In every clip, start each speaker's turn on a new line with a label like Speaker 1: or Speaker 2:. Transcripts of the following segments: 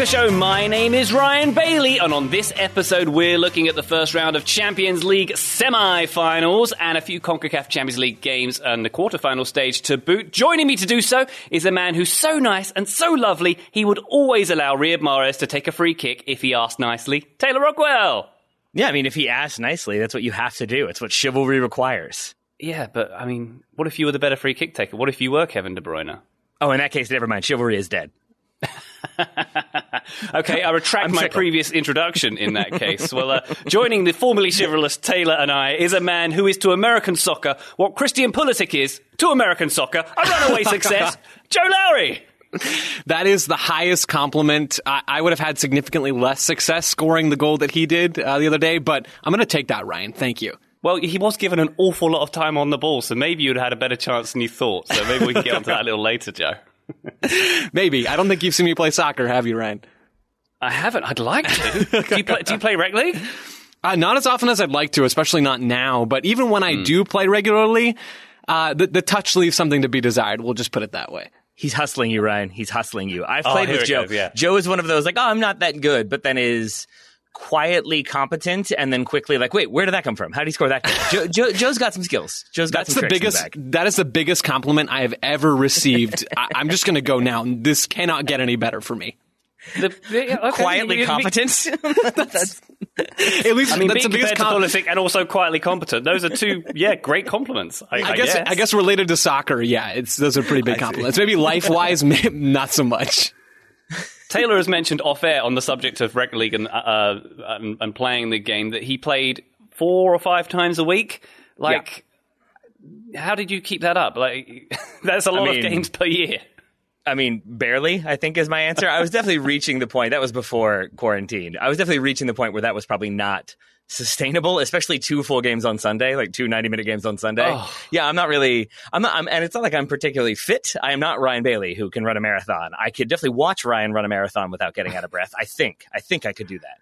Speaker 1: Soccer Show. My name is Ryan Bailey, and on this episode, we're looking at the first round of Champions League semi finals and a few CONCACAF Champions League games and the quarterfinal stage to boot. Joining me to do so is a man who's so nice and so lovely, he would always allow Riyad Mahrez to take a free kick if he asked nicely. Taylor Rockwell.
Speaker 2: Yeah, I mean, if he asks nicely, that's what you have to do. It's what chivalry requires.
Speaker 1: Yeah, but I mean, what if you were the better free kick taker? What if you were Kevin De Bruyne?
Speaker 2: Oh, in that case, never mind. Chivalry is dead.
Speaker 1: okay, I retract
Speaker 2: I'm
Speaker 1: my previous introduction in that case. well, uh, joining the formerly chivalrous Taylor and I is a man who is to American soccer what Christian Pulisic is to American soccer, a runaway success, Joe Lowry.
Speaker 3: That is the highest compliment. I, I would have had significantly less success scoring the goal that he did uh, the other day, but I'm going to take that, Ryan. Thank you.
Speaker 1: Well, he was given an awful lot of time on the ball, so maybe you'd have had a better chance than you thought. So maybe we can get onto that a little later, Joe.
Speaker 3: Maybe. I don't think you've seen me play soccer, have you, Ryan?
Speaker 1: I haven't. I'd like to. do, you play, do you play rec league?
Speaker 3: Uh, not as often as I'd like to, especially not now. But even when I
Speaker 1: Hmm.
Speaker 3: do play regularly, uh, the, the touch leaves something to be desired. We'll just put it that way.
Speaker 2: He's hustling you, Ryan. He's hustling you. I've
Speaker 1: Oh,
Speaker 2: played
Speaker 1: here
Speaker 2: with Joe.
Speaker 1: goes, yeah.
Speaker 2: Joe is one of those like, oh, I'm not that good, but then is quietly competent and then quickly like, wait, where did that come from? How did he score that? Joe, Joe, Joe's got some skills. Joe's got
Speaker 3: That's
Speaker 2: some
Speaker 3: the
Speaker 2: tricks in
Speaker 3: biggest.
Speaker 2: bag.
Speaker 3: That is the biggest compliment I have ever received. I, I'm just going to go now. This cannot get any better for me.
Speaker 1: The, yeah, okay.
Speaker 2: Quietly
Speaker 1: You- you-
Speaker 2: competent. That's,
Speaker 3: At least
Speaker 1: I mean,
Speaker 3: that's
Speaker 1: being
Speaker 3: the biggest
Speaker 1: compared
Speaker 3: compliment.
Speaker 1: Pulisic and also quietly competent. Those are two, yeah, great compliments. I,
Speaker 3: I guess, I guess related to soccer, yeah, it's those are pretty big compliments. Maybe life wise, not so much.
Speaker 1: Taylor has mentioned off air on the subject of rec league and, uh, and, and playing the game that he played four or five times a week. Like, how did you keep that up? Like, that's a lot
Speaker 2: mean-
Speaker 1: of games per year.
Speaker 2: I mean, barely, I think is my answer. I was definitely reaching the point. That was before quarantine. I was definitely reaching the point where that was probably not sustainable, especially two full games on Sunday, like two 90 minute games on Sunday.
Speaker 1: Oh.
Speaker 2: Yeah, I'm not really, I'm not, I'm, and it's not like I'm particularly fit. I am not Ryan Bailey who can run a marathon. I could definitely watch Ryan run a marathon without getting out of breath. I think, I think I could do that.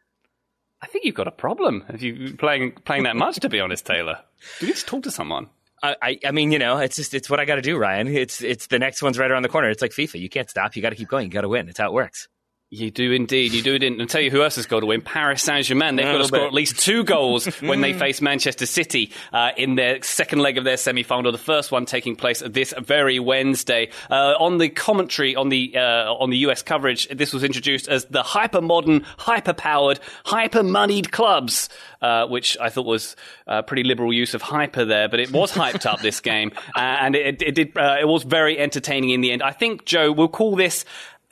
Speaker 1: I think you've got a problem if you're playing, playing that much, to be honest, Taylor. Do You need to talk to someone.
Speaker 2: I, I, I mean, you know, it's just, it's what I got to do, Ryan. It's, it's the next one's right around the corner. It's like FIFA. You can't stop. You got to keep going. You got to win. It's how it works.
Speaker 1: You do indeed. You do it. In, I'll tell you who else has got to win. Paris Saint Germain. They've got to score
Speaker 2: bit.
Speaker 1: at least two goals when they face Manchester City uh, in their second leg of their semi final. The first one taking place this very Wednesday. Uh, on the commentary on the uh, on the US coverage, this was introduced as the hyper modern, hyper powered, hyper moneyed clubs. Uh, which I thought was uh, pretty liberal use of hyper there, but it was hyped up this game, uh, and it, it did. Uh, it was very entertaining in the end. I think Joe we'll call this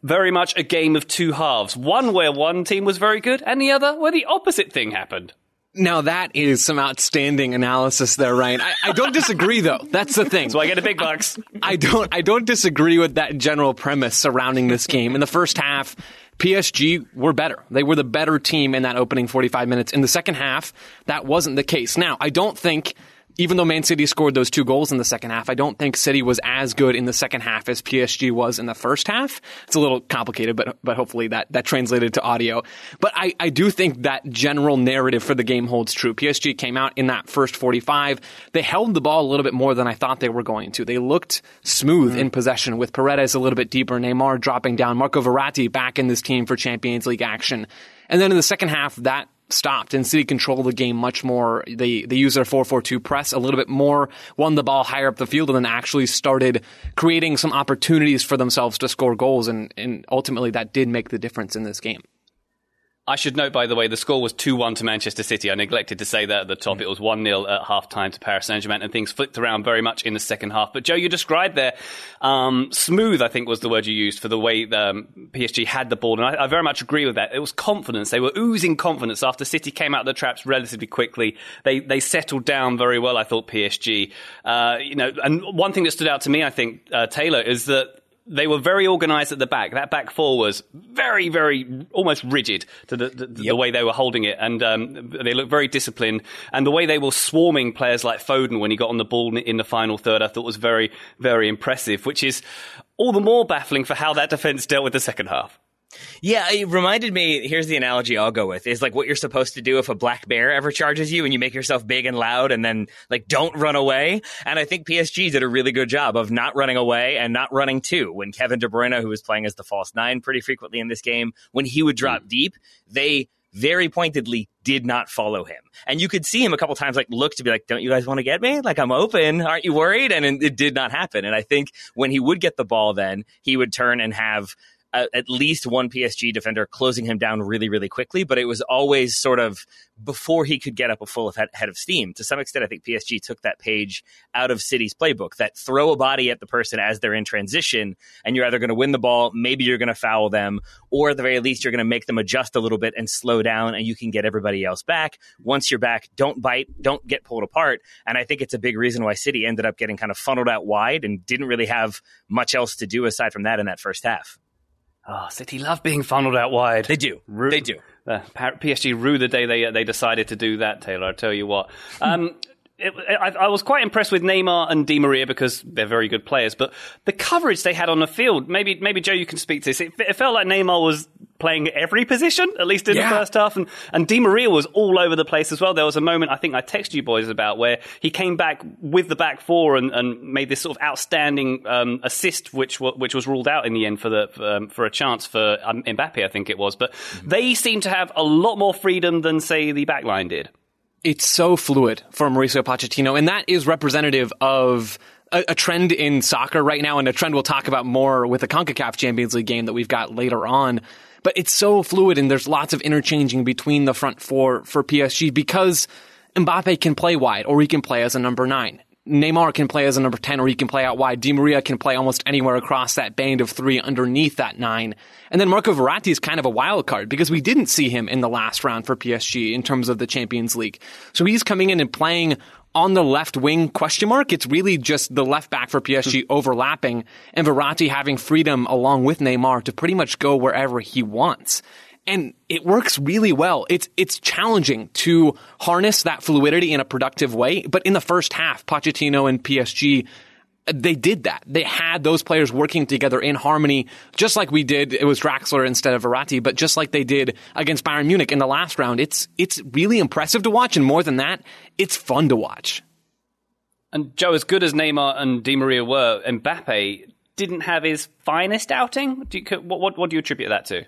Speaker 1: very much a game of two halves. One where one team was very good, and the other where the opposite thing happened.
Speaker 3: Now that is some outstanding analysis there, Ryan. I, I don't disagree though. That's the thing.
Speaker 1: So I get a big bucks.
Speaker 3: I don't I don't disagree with that general premise surrounding this game. In the first half, PSG were better. They were the better team in that opening 45 minutes. In the second half, that wasn't the case. Now, I don't think even though Man City scored those two goals in the second half, I don't think City was as good in the second half as PSG was in the first half. It's a little complicated, but but hopefully that that translated to audio. But I, I do think that general narrative for the game holds true. PSG came out in that first 45. They held the ball a little bit more than I thought they were going to. They looked smooth mm-hmm. in possession with Paredes a little bit deeper, Neymar dropping down, Marco Verratti back in this team for Champions League action. And then in the second half, that stopped and City controlled the game much more. They they used their 4-4-2 press a little bit more, won the ball higher up the field, and then actually started creating some opportunities for themselves to score goals. And, and ultimately, that did make the difference in this game.
Speaker 1: I should note, by the way, the score was 2 1 to Manchester City. I neglected to say that at the top. Mm. It was 1 0 at half time to Paris Saint Germain, and things flipped around very much in the second half. But, Joe, you described there um, smooth, I think was the word you used for the way um, PSG had the ball. And I, I, very much agree with that. It was confidence. They were oozing confidence after City came out of the traps relatively quickly. They, they settled down very well, I thought, PSG. Uh, you know, and one thing that stood out to me, I think, uh, Taylor, is that they were very organised at the back. That back four was very, very almost rigid to the, the, yep. the way they were holding it, and um, they looked very disciplined. And the way they were swarming players like Foden when he got on the ball in the final third, I thought was very, very impressive. Which is all the more baffling for how that defence dealt with the second half.
Speaker 2: Yeah, it reminded me. Here's the analogy I'll go with: is like what you're supposed to do if a black bear ever charges you, and you make yourself big and loud, and then like don't run away. And I think PSG did a really good job of not running away and not running too. When Kevin De Bruyne, who was playing as the false nine pretty frequently in this game, when he would drop mm. deep, they very pointedly did not follow him. And you could see him a couple times like look to be like, don't you guys want to get me? Like I'm open. Aren't you worried? And it did not happen. And I think when he would get the ball, then he would turn and have at least one PSG defender closing him down really, really quickly, but it was always sort of before he could get up a full head of steam. To some extent, I think PSG took that page out of City's playbook that throw a body at the person as they're in transition, and you're either going to win the ball, maybe you're going to foul them, or at the very least, you're going to make them adjust a little bit and slow down, and you can get everybody else back. Once you're back, don't bite, don't get pulled apart. And I think it's a big reason why City ended up getting kind of funneled out wide and didn't really have much else to do aside from that in that first half.
Speaker 1: Oh, City love being funneled out wide.
Speaker 2: They do. Ru- they do.
Speaker 1: Uh, PSG rue the day they they decided to do that. Taylor, I tell you what. Um, it, I, I, was quite impressed with Neymar and Di Maria because they're very good players. But the coverage they had on the field, maybe maybe Joe, you can speak to this. It, it felt like Neymar was playing every position, at least in yeah. the first half, and and Di Maria was all over the place as well. There was a moment I think I texted you boys about where he came back with the back four and, and made this sort of outstanding um, assist, which which was ruled out in the end for the um, for a chance for um, Mbappe, I think it was. But mm-hmm. they seem to have a lot more freedom than say the backline did
Speaker 3: it's so fluid for Mauricio Pochettino, and that is representative of a, a, trend in soccer right now, and a trend we'll talk about more with the CONCACAF Champions League game that we've got later on. But it's so fluid, and there's lots of interchanging between the front four for PSG because Mbappe can play wide, or he can play as a number nine. Neymar can play as a number 10 or he can play out wide. Di Maria can play almost anywhere across that band of three underneath that nine. And then Marco Verratti is kind of a wild card because we didn't see him in the last round for PSG in terms of the Champions League. So he's coming in and playing on the left wing question mark. It's really just the left back for PSG hmm. overlapping and Verratti having freedom along with Neymar to pretty much go wherever he wants and it works really well. It's it's challenging to harness that fluidity in a productive way, but in the first half, Pochettino and PSG they did that. They had those players working together in harmony, just like we did. It was Draxler instead of Verratti, but just like they did against Bayern Munich in the last round. It's it's really impressive to watch, and more than that, it's fun to watch.
Speaker 1: And Joe, as good as Neymar and Di Maria were, Mbappe didn't have his finest outing. You, what, what, what do you attribute that to?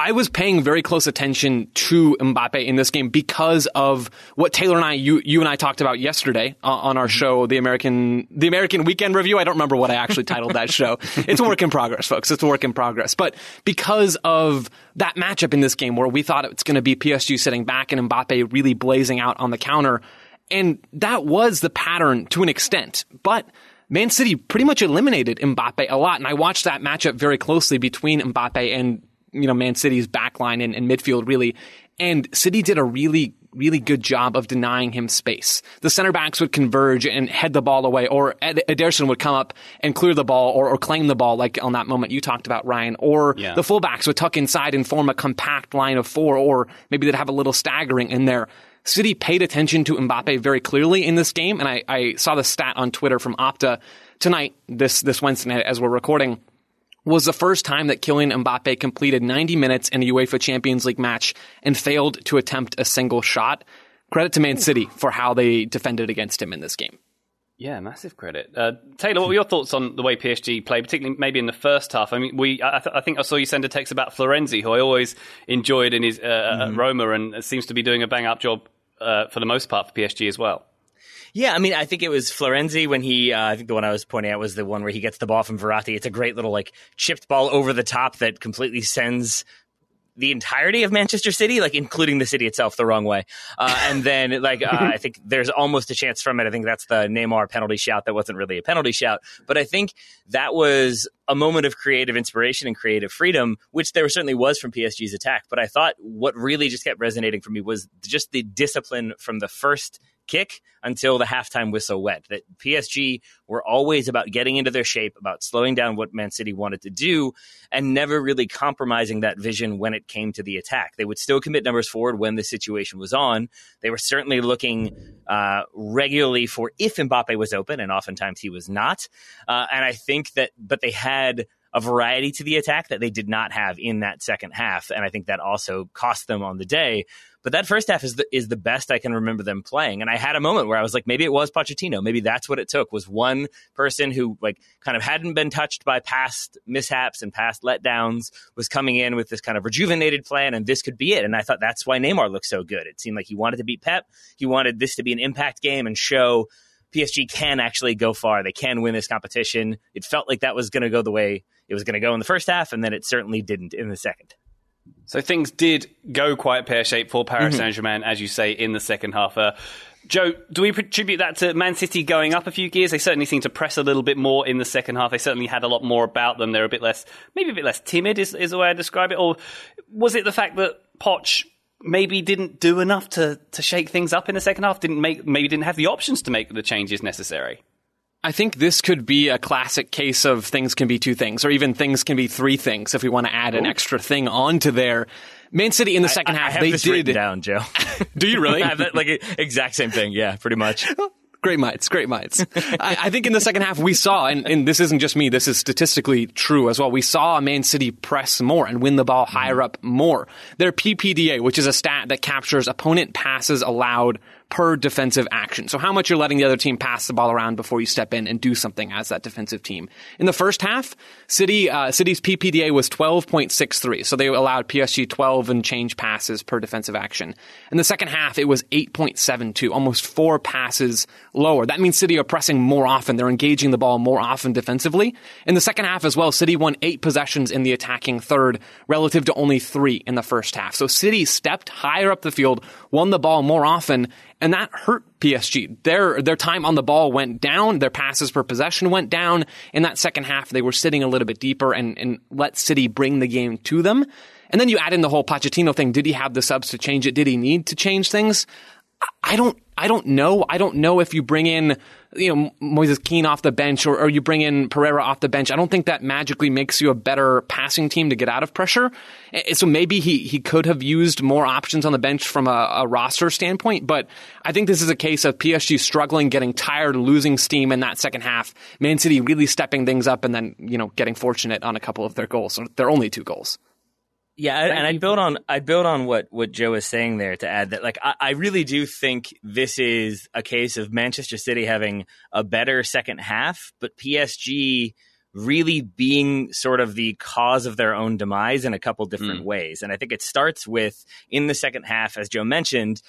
Speaker 3: I was paying very close attention to Mbappe in this game because of what Taylor and I, you, you and I talked about yesterday uh, on our show, the American, the American Weekend Review. I don't remember what I actually titled that show. It's a work in progress, folks. It's a work in progress. But because of that matchup in this game where we thought it's going to be PSG sitting back and Mbappe really blazing out on the counter, and that was the pattern to an extent. But Man City pretty much eliminated Mbappe a lot. And I watched that matchup very closely between Mbappe and you know, Man City's backline and, and midfield really. And City did a really really good job of denying him space. The center backs would converge and head the ball away, or Ed- Ederson would come up and clear the ball or, or, claim the ball, like on that moment you talked about, Ryan. Or yeah. the fullbacks would tuck inside and form a compact line of four, or maybe they'd have a little staggering in there. City paid attention to Mbappe very clearly in this game, and I, I saw the stat on Twitter from Opta tonight, this this Wednesday night as we're recording, was the first time that Kylian Mbappe completed 90 minutes in a UEFA Champions League match and failed to attempt a single shot. Credit to Man City for how they defended against him in this game.
Speaker 1: Yeah, massive credit. Uh, Taylor, what were your thoughts on the way PSG played, particularly maybe in the first half? I mean, we I, th- I think I saw you send a text about Florenzi, who I always enjoyed in his uh, mm-hmm. at Roma, and seems to be doing a bang up job uh, for the most part for PSG as well.
Speaker 2: Yeah, I mean, I think it was Florenzi when he. Uh, I think the one I was pointing out was the one where he gets the ball from Verratti. It's a great little like chipped ball over the top that completely sends the entirety of Manchester City, like including the city itself, the wrong way. Uh, and then, like, uh, I think there's almost a chance from it. I think that's the Neymar penalty shout that wasn't really a penalty shout, but I think that was a moment of creative inspiration and creative freedom, which there certainly was from PSG's attack. But I thought what really just kept resonating for me was just the discipline from the first kick until the halftime whistle went. That PSG were always about getting into their shape, about slowing down what Man City wanted to do, and never really compromising that vision when it came to the attack. They would still commit numbers forward when the situation was on. They were certainly looking uh, regularly for if Mbappe was open, and oftentimes he was not. Uh, and I think that, but they had a variety to the attack that they did not have in that second half. And I think that also cost them on the day. But that first half is the, is the best I can remember them playing. And I had a moment where I was like, maybe it was Pochettino. Maybe that's what it took was one person who like kind of hadn't been touched by past mishaps and past letdowns was coming in with this kind of rejuvenated plan. And this could be it. And I thought that's why Neymar looked so good. It seemed like he wanted to beat Pep. He wanted this to be an impact game and show PSG can actually go far. They can win this competition. It felt like that was going to go the way it was going to go in the first half, and then it certainly didn't in the second.
Speaker 1: So things did go quite pear shaped for Paris mm-hmm. Saint Germain, as you say, in the second half. Uh, Joe, do we attribute that to Man City going up a few gears? They certainly seem to press a little bit more in the second half. They certainly had a lot more about them. They're a bit less, maybe a bit less timid, is, is the way I describe it. Or was it the fact that Poch maybe didn't do enough to, to shake things up in the second half? Didn't make, maybe didn't have the options to make the changes necessary?
Speaker 3: I think this could be a classic case of things can be two things, or even things can be three things if we want to add an extra thing onto there. Man City in the second
Speaker 2: I,
Speaker 3: half,
Speaker 2: I
Speaker 3: they did
Speaker 2: down, Joe.
Speaker 3: Do you really?
Speaker 2: have that, like exact same thing. Yeah, pretty much.
Speaker 3: Great minds, great minds. I, I, think in the second half we saw, and, and, this isn't just me, this is statistically true as well. We saw Man City press more and win the ball higher mm-hmm. up more. Their PPDA, which is a stat that captures opponent passes allowed per defensive action. So how much you're letting the other team pass the ball around before you step in and do something as that defensive team. In the first half, City uh, City's PPDA was 12.63, so they allowed PSG 12 and change passes per defensive action. In the second half, it was 8.72, almost four passes lower. That means City are pressing more often. They're engaging the ball more often defensively. In the second half as well, City won eight possessions in the attacking third relative to only three in the first half. So City stepped higher up the field, won the ball more often, and that hurt PSG. Their their time on the ball went down, their passes per possession went down. In that second half, they were sitting a little bit deeper and, and let City bring the game to them. And then you add in the whole Pochettino thing. Did he have the subs to change it? Did he need to change things? I don't I don't know. I don't know if you bring in you know, Moises Kean off the bench or, or, you bring in Pereira off the bench, I don't think that magically makes you a better passing team to get out of pressure. So maybe he, he could have used more options on the bench from a, a roster standpoint, but I think this is a case of PSG struggling, getting tired, losing steam in that second half. Man City really stepping things up and then, you know, getting fortunate on a couple of their goals. So they're only two goals.
Speaker 2: Yeah, Thank and I build on I build on what what Joe is saying there to add that like I, I, really do think this is a case of Manchester City having a better second half, but PSG really being sort of the cause of their own demise in a couple different mm. ways. And I think it starts with in the second half, as Joe mentioned,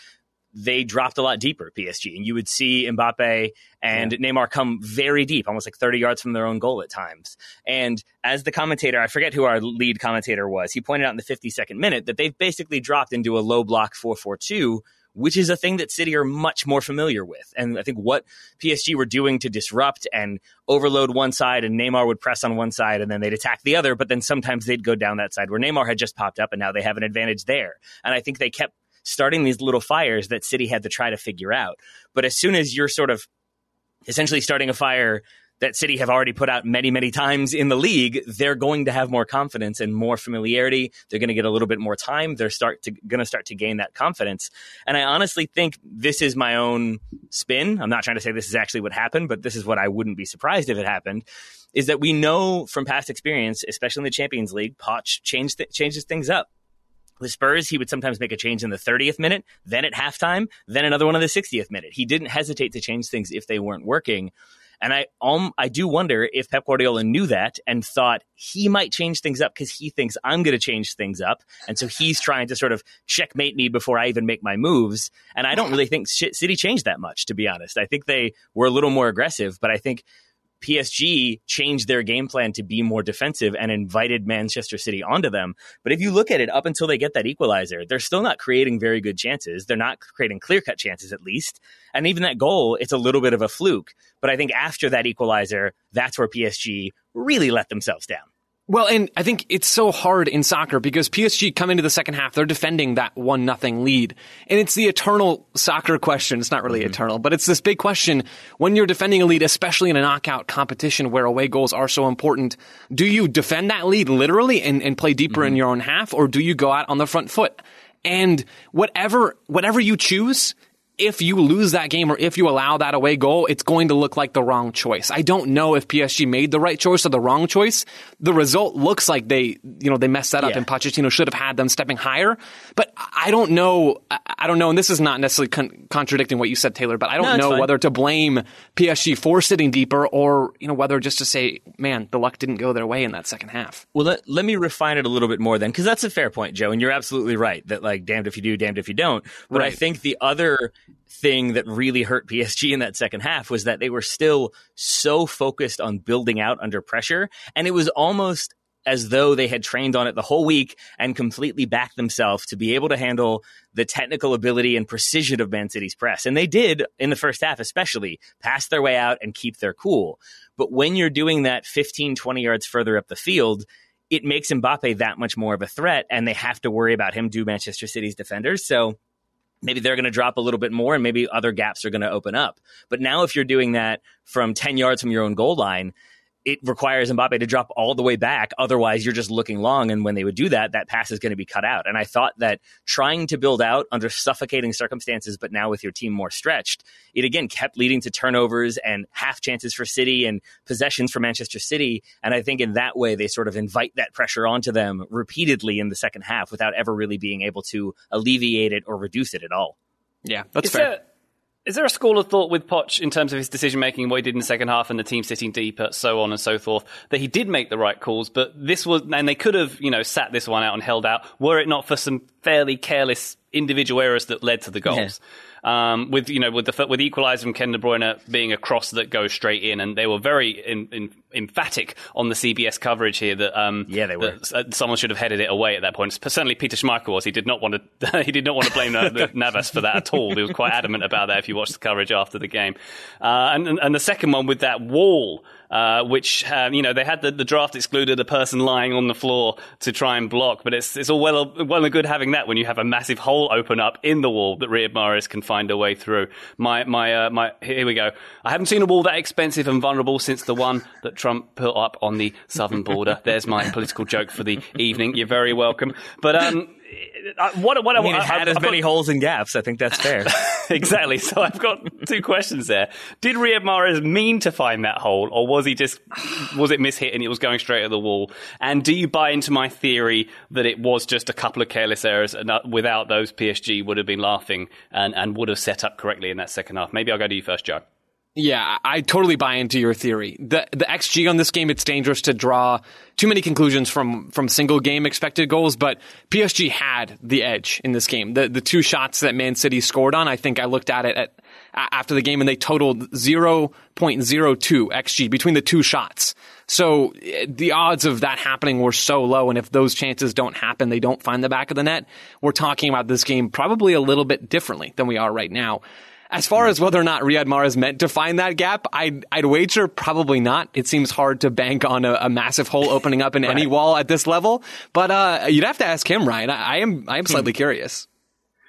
Speaker 2: they dropped a lot deeper, PSG. And you would see Mbappe and yeah. Neymar come very deep, almost like 30 yards from their own goal at times. And as the commentator, I forget who our lead commentator was, he pointed out in the 52nd minute that they've basically dropped into a low block 4 4 2 which is a thing that City are much more familiar with. And I think what PSG were doing to disrupt and overload one side and Neymar would press on one side and then they'd attack the other, but then sometimes they'd go down that side where Neymar had just popped up and now they have an advantage there. And I think they kept starting these little fires that City had to try to figure out. But as soon as you're sort of essentially starting a fire that City have already put out many, many times in the league, they're going to have more confidence and more familiarity. They're going to get a little bit more time. They're start to going to start to gain that confidence. And I honestly think this is my own spin. I'm not trying to say this is actually what happened, but this is what I wouldn't be surprised if it happened. Is that we know from past experience, especially in the Champions League, Poch changed th- changes things up. With Spurs, he would sometimes make a change in the 30th minute, then at halftime, then another one in the 60th minute. He didn't hesitate to change things if they weren't working. And I um, I do wonder if Pep Guardiola knew that and thought he might change things up because he thinks I'm going to change things up, and so he's trying to sort of checkmate me before I even make my moves. And I don't really think City changed that much, to be honest. I think they were a little more aggressive, but I think PSG changed their game plan to be more defensive and invited Manchester City onto them. But if you look at it up until they get that equalizer, they're still not creating very good chances. They're not creating clear cut chances, at least. And even that goal, it's a little bit of a fluke. But I think after that equalizer, that's where PSG really let themselves down.
Speaker 3: Well, and I think it's so hard in soccer because PSG come into the second half, they're defending that one nothing lead. And it's the eternal soccer question. It's not really mm-hmm. eternal, but it's this big question when you're defending a lead, especially in a knockout competition where away goals are so important. Do you defend that lead literally and, and play deeper mm-hmm. in your own half or do you go out on the front foot? And whatever, whatever you choose, if you lose that game or if you allow that away goal, it's going to look like the wrong choice. I don't know if PSG made the right choice or the wrong choice. The result looks like they, you know, they messed that up yeah. and Pochettino should have had them stepping higher. But I don't know. I don't know. And this is not necessarily con- contradicting what you said, Taylor, but I don't no, know whether to blame PSG for sitting deeper or, you know, whether just to say, man, the luck didn't go their way in that second half.
Speaker 2: Well, let, let me refine it a little bit more then, because that's a fair point, Joe. And you're absolutely right that like, damned if you do, damned if you don't. But right. I think the other thing that really hurt PSG in that second half was that they were still so focused on building out under pressure. And it was almost as though they had trained on it the whole week and completely backed themselves to be able to handle the technical ability and precision of Man City's press. And they did in the first half, especially pass their way out and keep their cool. But when you're doing that 15, 20 yards further up the field, it makes Mbappe that much more of a threat and they have to worry about him do Manchester City's defenders. So maybe they're going to drop a little bit more and maybe other gaps are going to open up. But now if you're doing that from 10 yards from your own goal line, it requires Mbappe to drop all the way back. Otherwise, you're just looking long. And when they would do that, that pass is going to be cut out. And I thought that trying to build out under suffocating circumstances, but now with your team more stretched, it again kept leading to turnovers and half chances for City and possessions for Manchester City. And I think in that way, they sort of invite that pressure onto them repeatedly in the second half without ever really being able to alleviate it or reduce it at all.
Speaker 3: Yeah, that's is fair.
Speaker 1: There, is there a school of thought with Poch in terms of his decision making, what he did in the second half, and the team sitting deeper, so on and so forth, that he did make the right calls, but this was, and they could have, you know, sat this one out and held out, were it not for some fairly careless individual errors that led to the goals. Yeah. Um, with you know with the with equaliser from Ken De Bruyne being a cross that goes straight in, and they were very in, in, emphatic on the CBS coverage here that um,
Speaker 2: yeah they were
Speaker 1: uh, someone should have headed it away at that point. Certainly Peter Schmeichel was. He did not want to he did not want to blame the, the Navas for that at all. He was quite adamant about that if you watched the coverage after the game. Uh, and and the second one with that wall uh, which um, you know they had the, the, draft excluded a person lying on the floor to try and block, but it's it's all well well and good having that when you have a massive hole open up in the wall that Riyad Mahrez can find a way through. My my uh, my here we go. I haven't seen a wall that expensive and vulnerable since the one that Trump put up on the southern border. There's my political joke for the evening. You're very welcome. But um, Uh,
Speaker 2: what, what, I mean, it had I, as I've many got, holes and gaps. I think that's fair.
Speaker 1: exactly. So I've got two questions there. Did Riyad Mahrez mean to find that hole, or was he just was it mishit and it was going straight at the wall? And do you buy into my theory that it was just a couple of careless errors, and uh, without those, PSG would have been laughing and, and would have set up correctly in that second half? Maybe I'll go to you first, Joe.
Speaker 3: Yeah, I totally buy into your theory. The the XG on this game, it's dangerous to draw too many conclusions from from single game expected goals, but PSG had the edge in this game. The the two shots that Man City scored on, I think I looked at it at after the game and they totaled 0.02 XG between the two shots. So eh, the odds of that happening were so low. And if those chances don't happen, they don't find the back of the net. We're talking about this game probably a little bit differently than we are right now. As far as whether or not Riyad Mahrez meant to find that gap, I'd, I'd wager probably not. It seems hard to bank on a, a massive hole opening up in right. any wall at this level. But uh, you'd have to ask him, Ryan. I, I am I am slightly curious.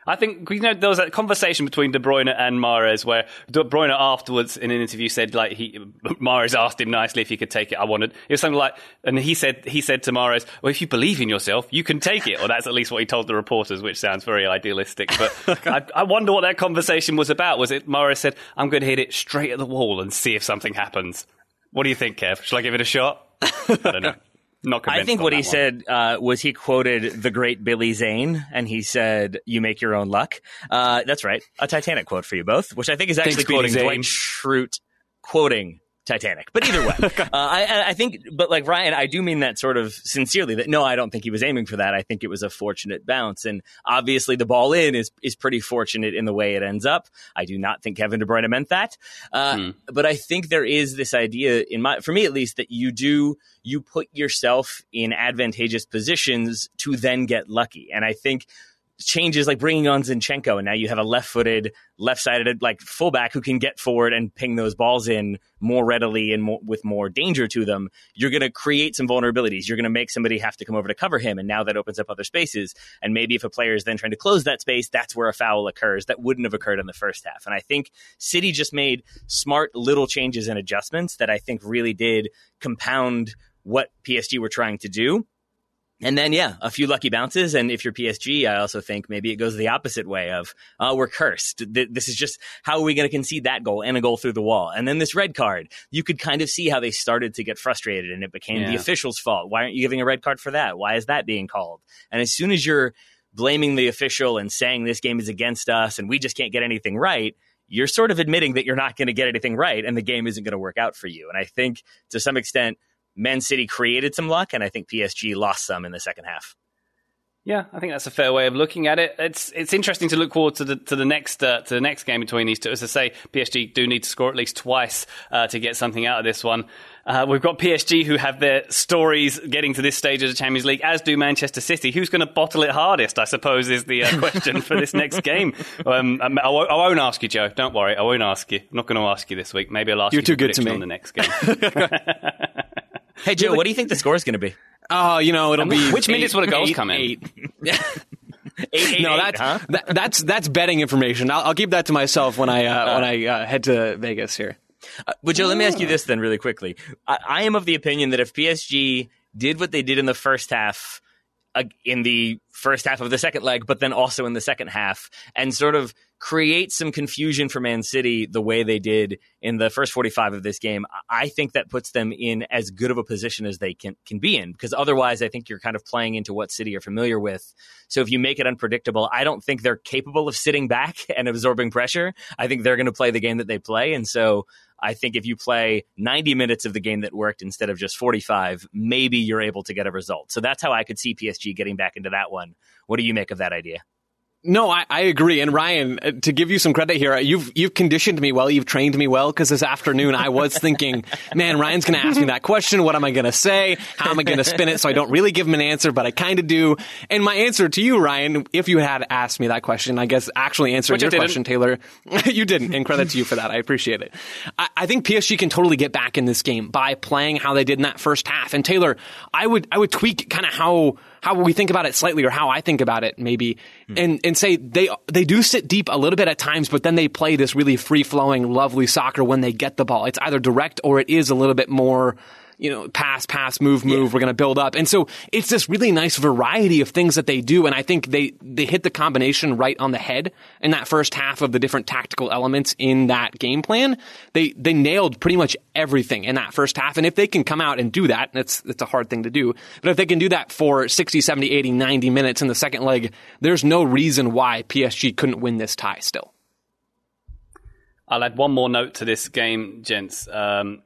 Speaker 1: I think you know there was a conversation between De Bruyne and Mahrez where De Bruyne afterwards in an interview said like he Mahrez asked him nicely if he could take it. I wanted it was something like, and he said he said to Mahrez, "Well, if you believe in yourself, you can take it." Or that's at least what he told the reporters, which sounds very idealistic. But I, I, wonder what that conversation was about. Was it Mahrez said, "I'm going to hit it straight at the wall and see if something happens"? What do you think, Kev? Shall I give it a shot? I don't know. Not
Speaker 2: I think what he one. said uh, was he quoted the great Billy Zane, and he said, "You make your own luck." Uh, that's right, a Titanic quote for you both, which I think is actually Thanks, quoting Dwight Schrute quoting Titanic. But either way, uh, I, I, think, but like Ryan, I do mean that sort of sincerely. That no, I don't think he was aiming for that. I think it was a fortunate bounce, and obviously the ball in is is pretty fortunate in the way it ends up. I do not think Kevin De Bruyne meant that, uh, hmm. but I think there is this idea in my, for me at least, that you do you put yourself in advantageous positions to then get lucky, and I think changes like bringing on Zinchenko, and now you have a left-footed, left-sided like fullback who can get forward and ping those balls in more readily and more, with more danger to them. You're going to create some vulnerabilities. You're going to make somebody have to come over to cover him, and now that opens up other spaces. And maybe if a player is then trying to close that space, that's where a foul occurs that wouldn't have occurred in the first half. And I think City just made smart little changes and adjustments that I think really did compound what PSG were trying to do and then, yeah, a few lucky bounces. And if you're PSG, I also think maybe it goes the opposite way of, uh, we're cursed. This is just how are we going to concede that goal and a goal through the wall? And then this red card, you could kind of see how they started to get frustrated and it became yeah. the official's fault. Why aren't you giving a red card for that? Why is that being called? And as soon as you're blaming the official and saying this game is against us and we just can't get anything right, you're sort of admitting that you're not going to get anything right and the game isn't going to work out for you. And I think to some extent, Man City created some luck, and I think PSG lost some in the second half.
Speaker 1: Yeah, I think that's a fair way of looking at it. It's it's interesting to look forward to the to the next uh, to the next game between these two. As I say, PSG do need to score at least twice uh, to get something out of this one. Uh, we've got PSG who have their stories getting to this stage of the Champions League, as do Manchester City. Who's going to bottle it hardest? I suppose is the uh, question for this next game. Um, I, won't, I, won't, ask you, Joe. Don't worry, I won't ask you. I'm not going to ask you this week. Maybe I'll ask
Speaker 3: You're
Speaker 1: you
Speaker 3: too good to me
Speaker 1: on the next game.
Speaker 2: Hey Joe, what do you think the score is going to be?
Speaker 3: Oh, you know, it'll be
Speaker 1: which eight, minutes will the goals eight, come in?
Speaker 2: Eight. eight,
Speaker 3: no, that's huh? that, that's that's betting information. I'll, I'll, keep that to myself when I uh, uh, when I uh, head to Vegas here.
Speaker 2: Uh, but Joe, let me ask you this then, really quickly. I, I am of the opinion that if PSG did what they did in the first half, uh, in the first half of the second leg, but then also in the second half, and sort of create some confusion for Man City the way they did in the first 45 of this game, I think that puts them in as good of a position as they can, can be in because otherwise I think you're kind of playing into what City are familiar with. So if you make it unpredictable, I don't think they're capable of sitting back and absorbing pressure. I think they're going to play the game that they play. And so I think if you play 90 minutes of the game that worked instead of just 45, maybe you're able to get a result. So that's how I could see PSG getting back into that one. What do you make of that idea?
Speaker 3: No, I, I agree. And Ryan, uh, to give you some credit here, you've you've conditioned me well. You've trained me well because this afternoon I was thinking, man, Ryan's going to ask me that question. What am I going to say? How am I going to spin it? So I don't really give him an answer, but I kind of do. And my answer to you, Ryan, if you had asked me that question, I guess actually answering Which your question, Taylor, you didn't. And credit to you for that. I appreciate it. I, I think PSG can totally get back in this game by playing how they did in that first half. And Taylor, I would I would tweak kind of how how we think about it slightly or how I think about it maybe mm. and, and say they, they do sit deep a little bit at times, but then they play this really free flowing, lovely soccer when they get the ball. It's either direct or it is a little bit more, you know, pass, pass, move, move. Yeah. We're going to build up. And so it's this really nice variety of things that they do. And I think they, they hit the combination right on the head in that first half of the different tactical elements in that game plan. They, they nailed pretty much everything in that first half. And if they can come out and do that, it's, it's a hard thing to do. But if they can do that for 60, 70, 80, 90 minutes in the second leg, there's no reason why PSG couldn't win this tie still.
Speaker 1: I'll add one more note to this game, gents. Um,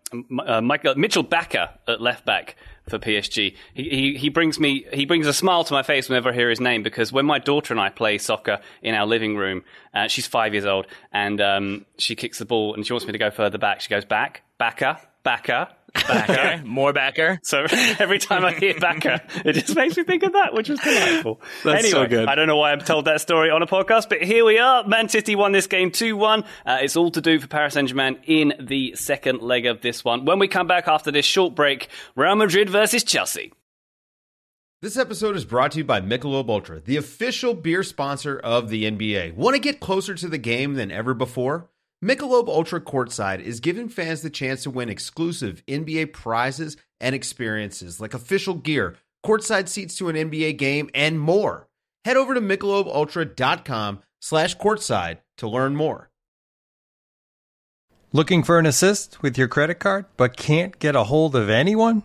Speaker 1: uh, Michael Mitchel Bakker at left back for PSG. He, he, he brings me he brings a smile to my face whenever I hear his name because when my daughter and I play soccer in our living room, uh, she's five years old and um, she kicks the ball and she wants me to go further back. She goes back, Bakker, Bakker,
Speaker 2: Backer, more backer.
Speaker 1: So every time I hear backer, it just makes me think of that, which was delightful.
Speaker 3: That's
Speaker 1: anyway,
Speaker 3: so good.
Speaker 1: I don't know why I'm told that story on a podcast, but here we are. Man City won this game 2-1. Uh, it's all to do for Paris Saint-Germain in the second leg of this one. When we come back after this short break, Real Madrid versus Chelsea.
Speaker 4: This episode is brought to you by Michelob Ultra, the official beer sponsor of the NBA. Want to get closer to the game than ever before? Michelob Ultra Courtside is giving fans the chance to win exclusive NBA prizes and experiences like official gear, courtside seats to an NBA game, and more. Head over to michelobultra.com slash courtside to learn more.
Speaker 5: Looking for an assist with your credit card, but can't get a hold of anyone?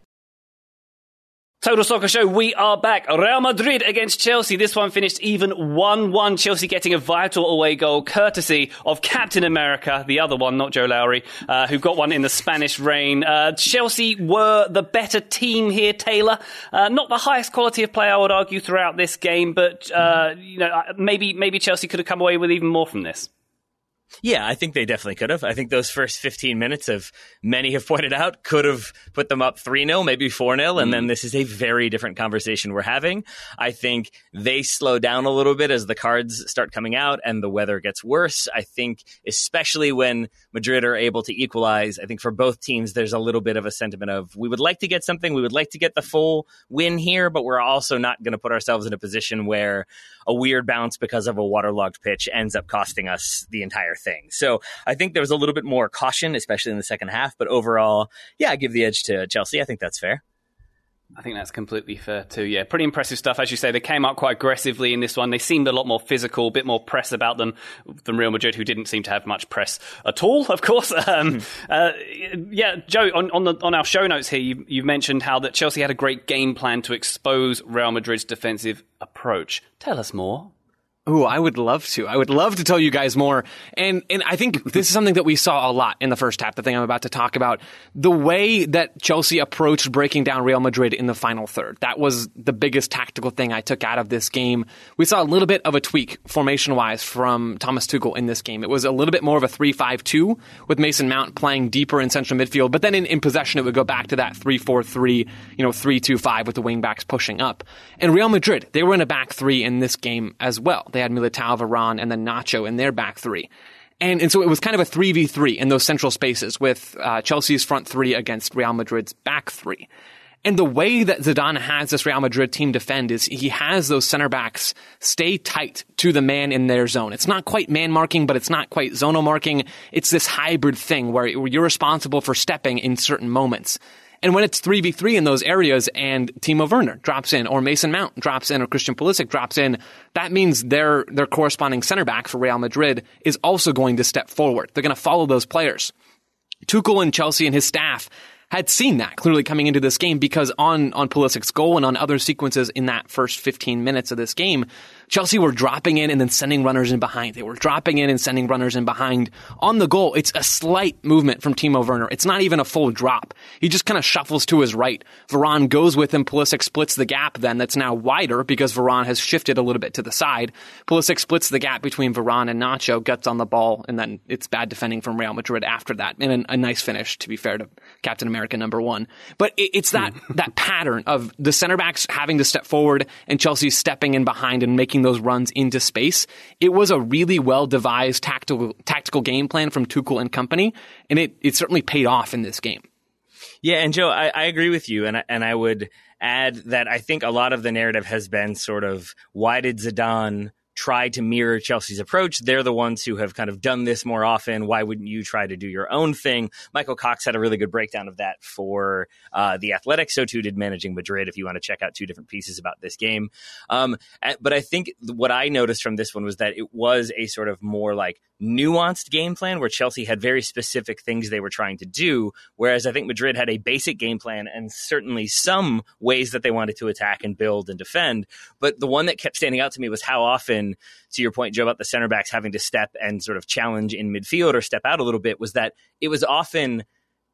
Speaker 1: Total Soccer Show, we are back. Real Madrid against Chelsea. This one finished even 1-1. Chelsea getting a vital away goal courtesy of Captain America, the other one, not Joe Lowry, uh, who got one in the Spanish rain. Uh, Chelsea were the better team here, Taylor. Uh, not the highest quality of play, I would argue, throughout this game, but, uh, you know, uh, maybe, maybe Chelsea could have come away with even more from this.
Speaker 2: Yeah, I think they definitely could have. I think those first 15 minutes of many have pointed out could have put them up 3 0, maybe 4 0. And then mm. this is a very different conversation we're having. I think they slow down a little bit as the cards start coming out and the weather gets worse. I think, especially when Madrid are able to equalize, I think for both teams, there's a little bit of a sentiment of we would like to get something. We would like to get the full win here, but we're also not going to put ourselves in a position where a weird bounce because of a waterlogged pitch ends up costing us the entire thing. So I think there was a little bit more caution, especially in the second half. But overall, yeah, I give the edge to Chelsea. I think that's fair.
Speaker 1: I think that's completely fair too. Yeah, pretty impressive stuff. As you say, they came out quite aggressively in this one. They seemed a lot more physical, a bit more press about them than Real Madrid, who didn't seem to have much press at all. Of course, um, hmm. uh, yeah. Joe, on, on, the, on our show notes here, you, you mentioned how that Chelsea had a great game plan to expose Real Madrid's defensive approach. Tell us more.
Speaker 3: Ooh, I would love to. I would love to tell you guys more. And and I think this is something that we saw a lot in the first half, the thing I'm about to talk about. The way that Chelsea approached breaking down Real Madrid in the final third. That was the biggest tactical thing I took out of this game. We saw a little bit of a tweak formation wise from Thomas Tuchel in this game. It was a little bit more of a 3-5-2 with Mason Mount playing deeper in central midfield, but then in, in possession it would go back to that 3-4-3, you know, 3-2-5 with the wingbacks pushing up. And Real Madrid, they were in a back three in this game as well. They had Militao, Varane, and then Nacho in their back three. And, and so it was kind of a 3v3 in those central spaces with uh, Chelsea's front three against Real Madrid's back three. And the way that Zidane has this Real Madrid team defend is he has those center backs stay tight to the man in their zone. It's not quite man marking, but it's not quite zonal marking. It's this hybrid thing where you're responsible for stepping in certain moments. And when it's 3v3 in those areas and Timo Werner drops in or Mason Mount drops in or Christian Pulisic drops in, that means their, their corresponding center back for Real Madrid is also going to step forward. They're going to follow those players. Tuchel and Chelsea and his staff had seen that clearly coming into this game because on, on Pulisic's goal and on other sequences in that first 15 minutes of this game, Chelsea were dropping in and then sending runners in behind. They were dropping in and sending runners in behind. On the goal, it's a slight movement from Timo Werner. It's not even a full drop. He just kind of shuffles to his right. Varane goes with him. Pulisic splits the gap then that's now wider because Varane has shifted a little bit to the side. Pulisic splits the gap between Varane and Nacho, gets on the ball, and then it's bad defending from Real Madrid after that. And a, a nice finish, to be fair to Captain America number one. But it, it's that, that pattern of the center backs having to step forward and Chelsea stepping in behind and making those runs into space. It was a really well devised tactical tactical game plan from Tuchel and company, and it it certainly paid off in this game.
Speaker 2: Yeah, and Joe, I, I agree with you, and I, and I would add that I think a lot of the narrative has been sort of why did Zidane try to mirror Chelsea's approach. They're the ones who have kind of done this more often. Why wouldn't you try to do your own thing? Michael Cox had a really good breakdown of that for uh, the Athletic. So too did Managing Madrid. If you want to check out two different pieces about this game, um, but I think what I noticed from this one was that it was a sort of more like nuanced game plan where Chelsea had very specific things they were trying to do, whereas I think Madrid had a basic game plan and certainly some ways that they wanted to attack and build and defend. But the one that kept standing out to me was how often, to your point, Joe, about the center backs having to step and sort of challenge in midfield or step out a little bit, was that it was often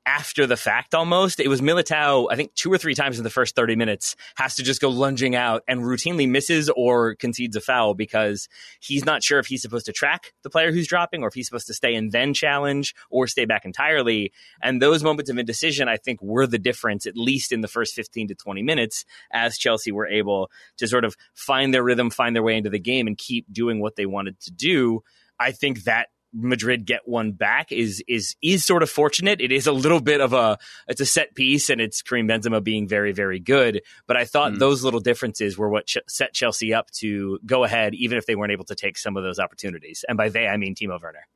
Speaker 2: after the fact almost. It was Militao, I think two or three times in the first 30 minutes, has to just go lunging out and routinely misses or concedes a foul because he's not sure if he's supposed to track the player who's dropping or if he's supposed to stay and then challenge or stay back entirely. And those moments of indecision, I think, were the difference, at least in the first 15 to 20 minutes, as Chelsea were able to sort of find their rhythm, find their way into the game, and keep doing what they wanted to do. I think that Madrid get one back is is is sort of fortunate. It is a little bit of a it's a set piece and it's Karim Benzema being very very good. But I thought mm. those little differences were what ch- set Chelsea up to go ahead, even if they weren't able to take some of those opportunities. And by they I mean Timo Werner.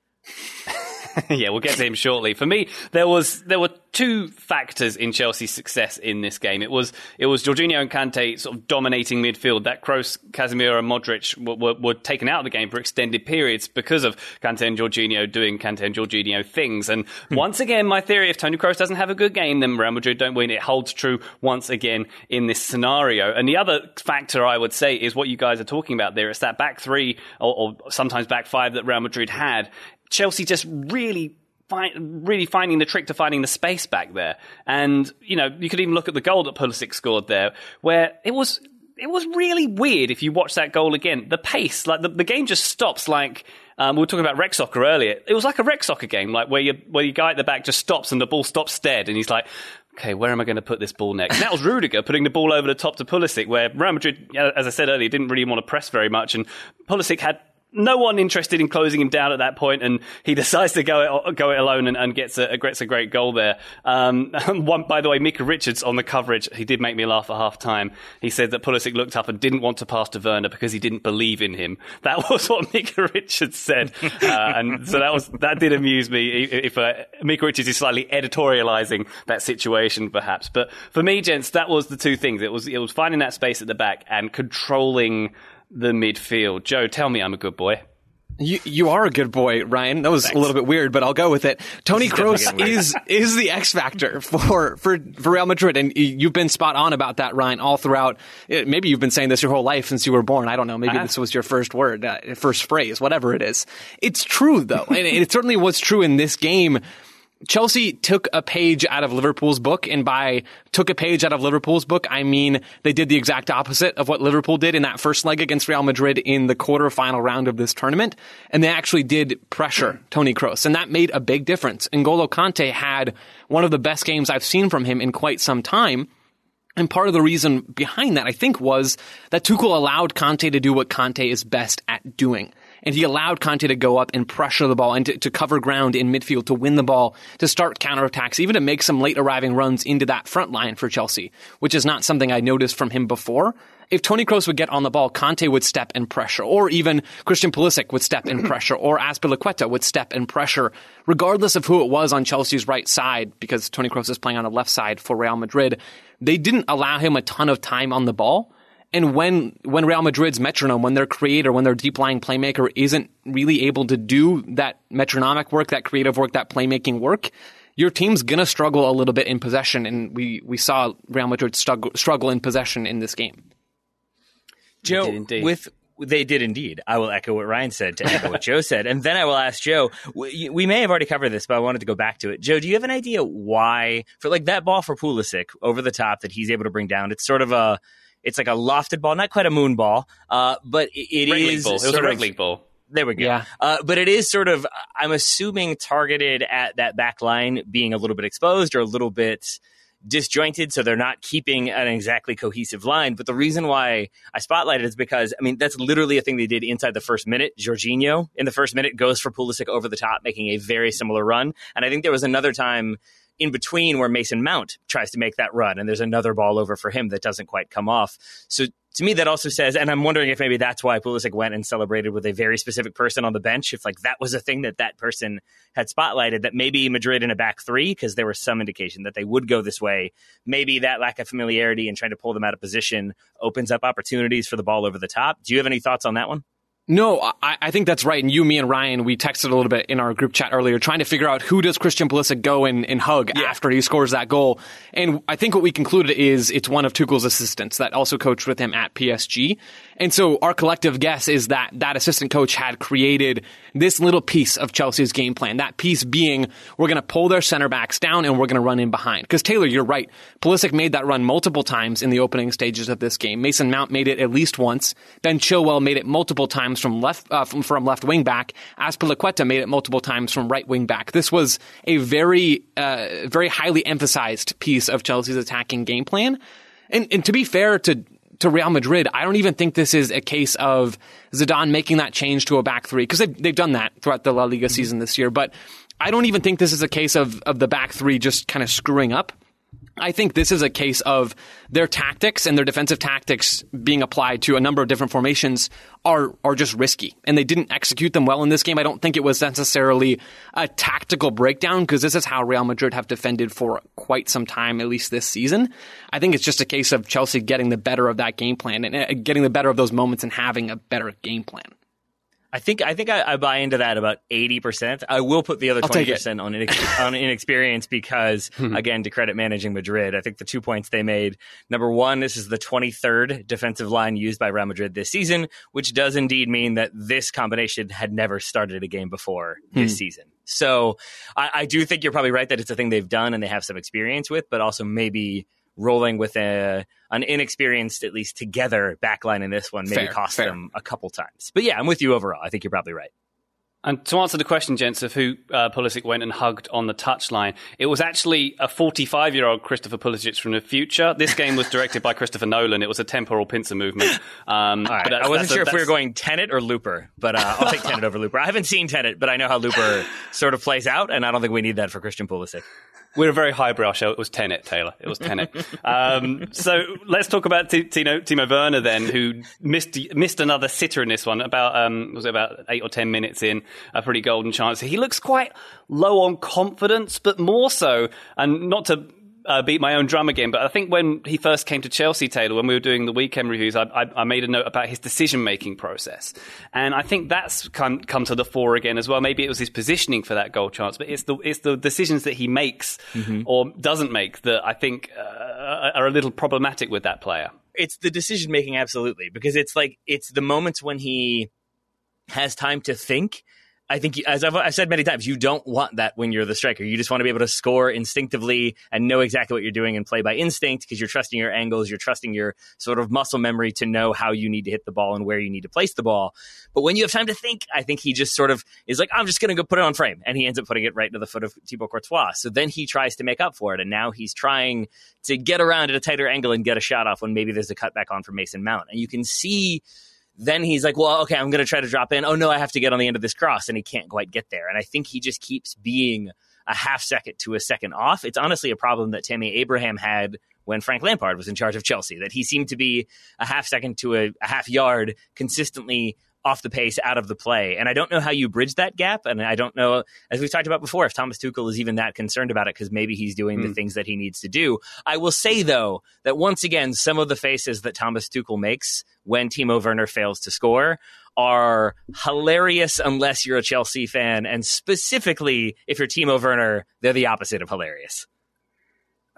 Speaker 1: yeah, we'll get to him shortly. For me, there was there were two factors in Chelsea's success in this game. It was it was Jorginho and Kante sort of dominating midfield. That Kroos, Casemiro, and Modric were, were, were, taken out of the game for extended periods because of Kante and Jorginho doing Kante and Jorginho things. And hmm. once again, my theory: if Toni Kroos doesn't have a good game, then Real Madrid don't win. It holds true once again in this scenario. And the other factor I would say is what you guys are talking about there. It's that back three or, or sometimes back five that Real Madrid had Chelsea just really really finding the trick to finding the space back there. And, you know, you could even look at the goal that Pulisic scored there, where it was, it was really weird if you watch that goal again. The pace, like the, the game just stops like, um, we were talking about rec soccer earlier. It was like a rec soccer game, like where you, where your guy at the back just stops and the ball stops dead and he's like, okay, where am I going to put this ball next? And that was Rudiger putting the ball over the top to Pulisic, where Real Madrid, as I said earlier, didn't really want to press very much, and Pulisic had no one interested in closing him down at that point, and he decides to go it, go it alone and, and gets a gets a great goal there. Um, one, by the way, Micah Richards on the coverage, he did make me laugh at half time. He said that Pulisic looked up and didn't want to pass to Werner because he didn't believe in him. That was what Micah Richards said, uh, and so that was that did amuse me. If uh, Micah Richards is slightly editorializing that situation, perhaps, but for me, gents, that was the two things. It was it was finding that space at the back and controlling the midfield. Joe, tell me I'm a good boy.
Speaker 3: You you are a good boy, Ryan. That was Thanks. a little bit weird, but I'll go with it. Toni Kroos is is the X factor for for for Real Madrid, and you've been spot on about that, Ryan, all throughout. Maybe you've been saying this your whole life since you were born. I don't know. Maybe uh-huh. this was your first word, uh, first phrase, whatever it is. It's true though, and it certainly was true in this game. Chelsea took a page out of Liverpool's book, and by took a page out of Liverpool's book, I mean they did the exact opposite of what Liverpool did in that first leg against Real Madrid in the quarterfinal round of this tournament, and they actually did pressure hmm. Toni Kroos, and that made a big difference. N'Golo Kante had one of the best games I've seen from him in quite some time. And part of the reason behind that, I think, was that Tuchel allowed Kante to do what Kante is best at doing and he allowed Kante to go up and pressure the ball and to, to cover ground in midfield to win the ball, to start counterattacks, even to make some late arriving runs into that front line for Chelsea, which is not something I noticed from him before. If Toni Kroos would get on the ball, Kante would step and pressure, or even Christian Pulisic would step and pressure, or Azpilicueta would step and pressure, regardless of who it was on Chelsea's right side, because Toni Kroos is playing on the left side for Real Madrid. They didn't allow him a ton of time on the ball. And when when Real Madrid's metronome, when their creator, when their deep lying playmaker isn't really able to do that metronomic work, that creative work, that playmaking work, your team's gonna struggle a little bit in possession. And we we saw Real Madrid struggle struggle in possession in this game.
Speaker 2: Joe, with they did indeed. I will echo what Ryan said to echo what Joe said, and then I will ask Joe. We, we, may have already covered this, but I wanted to go back to it. Joe, do you have an idea why for like that ball for Pulisic over the top that he's able to bring down? It's sort of a it's like a lofted ball, not quite a moon ball, uh, but it, it is.
Speaker 1: Ball. It was a red ball.
Speaker 2: There we go. Yeah. Uh, but it is sort of, I'm assuming, targeted at that back line being a little bit exposed or a little bit disjointed, so they're not keeping an exactly cohesive line. But the reason why I spotlighted is because, I mean, that's literally a thing they did inside the first minute. Jorginho in the first minute goes for Pulisic over the top, making a very similar run. And I think there was another time in between where Mason Mount tries to make that run, and there's another ball over for him that doesn't quite come off. So to me, that also says, and I'm wondering if maybe that's why Pulisic went and celebrated with a very specific person on the bench. If like that was a thing that that person had spotlighted, that maybe Madrid in a back three, because there was some indication that they would go this way. Maybe that lack of familiarity and trying to pull them out of position opens up opportunities for the ball over the top. Do you have any thoughts on that one?
Speaker 3: No, I, I, think that's right. And you, me, and Ryan, we texted a little bit in our group chat earlier, trying to figure out who does Christian Pulisic go and, and hug yeah. after he scores that goal. And I think what we concluded is it's one of Tuchel's assistants that also coached with him at PSG. And so our collective guess is that that assistant coach had created this little piece of Chelsea's game plan. That piece being, we're going to pull their center backs down and we're going to run in behind. Because Taylor, you're right. Pulisic made that run multiple times in the opening stages of this game. Mason Mount made it at least once. Ben Chilwell made it multiple times from left uh, from, from left wing back. Azpilicueta made it multiple times from right wing back. This was a very uh, very highly emphasized piece of Chelsea's attacking game plan. And, and to be fair to to Real Madrid, I don't even think this is a case of Zidane making that change to a back three because they've, they've done that throughout the La Liga mm-hmm. season this year. But I don't even think this is a case of, of the back three just kind of screwing up. I think this is a case of their tactics and their defensive tactics being applied to a number of different formations are are just risky, and they didn't execute them well in this game. I don't think it was necessarily a tactical breakdown because this is how Real Madrid have defended for quite some time, at least this season. I think it's just a case of Chelsea getting the better of that game plan and uh, getting the better of those moments and having a better game plan.
Speaker 2: I think I think I, I, buy into that about eighty percent. I will put the other twenty percent on inex- on inexperience because hmm. again, to credit managing Madrid, I think the two points they made. Number one, this is the twenty third defensive line used by Real Madrid this season, which does indeed mean that this combination had never started a game before this hmm. season. So I, I do think you're probably right that it's a thing they've done and they have some experience with, but also maybe rolling with a an inexperienced, at least together, backline in this one maybe fair, cost fair. them a couple times. But yeah, I'm with you overall. I think you're probably right.
Speaker 1: And to answer the question, gents, of who uh, Pulisic went and hugged on the touchline, it was actually a 45 year old Christopher Pulisic from the future. This game was directed by Christopher Nolan. It was a temporal pincer movement.
Speaker 2: Um, right. I wasn't sure a, if we were going Tenet or Looper, but uh, I'll take Tenet over Looper. I haven't seen Tenet, but I know how Looper sort of plays out, and I don't think we need that for Christian Pulisic.
Speaker 1: We're a very highbrow show. It was Tenet, Taylor. It was Tenet. um, so let's talk about T- Timo, Timo Werner then, who missed missed another sitter in this one. About um, was it about eight or ten minutes in, a pretty golden chance. He looks quite low on confidence, but more so, and not to uh, beat my own drum again, but I think when he first came to Chelsea, Taylor, when we were doing the weekend reviews, I, I, I made a note about his decision making process, and I think that's come, come to the fore again as well. Maybe it was his positioning for that goal chance, but it's the it's the decisions that he makes mm-hmm. or doesn't make that I think uh, are a little problematic with that player.
Speaker 2: It's the decision making, absolutely, because it's like it's the moments when he has time to think I think, as I've, I've, said many times, you don't want that when you're the striker. You just want to be able to score instinctively and know exactly what you're doing and play by instinct because you're trusting your angles, you're trusting your sort of muscle memory to know how you need to hit the ball and where you need to place the ball. But when you have time to think, I think he just sort of is like, I'm just going to go put it on frame. And he ends up putting it right into the foot of Thibaut Courtois. So then he tries to make up for it. And now he's trying to get around at a tighter angle and get a shot off when maybe there's a cutback on for Mason Mount. And you can see then he's like, well, okay, I'm going to try to drop in. Oh no, I have to get on the end of this cross, and he can't quite get there. And I think he just keeps being a half second to a second off. It's honestly a problem that Tammy Abraham had when Frank Lampard was in charge of Chelsea, that he seemed to be a half second to a, a half yard consistently off the pace, out of the play. And I don't know how you bridge that gap. And I don't know, as we've talked about before, if Thomas Tuchel is even that concerned about it because maybe he's doing mm. the hmm. things that he needs to do. I will say, though, that once again, some of the faces that Thomas Tuchel makes when Timo Werner fails to score are hilarious unless you're a Chelsea fan. And specifically, if you're Timo Werner, they're the opposite of hilarious.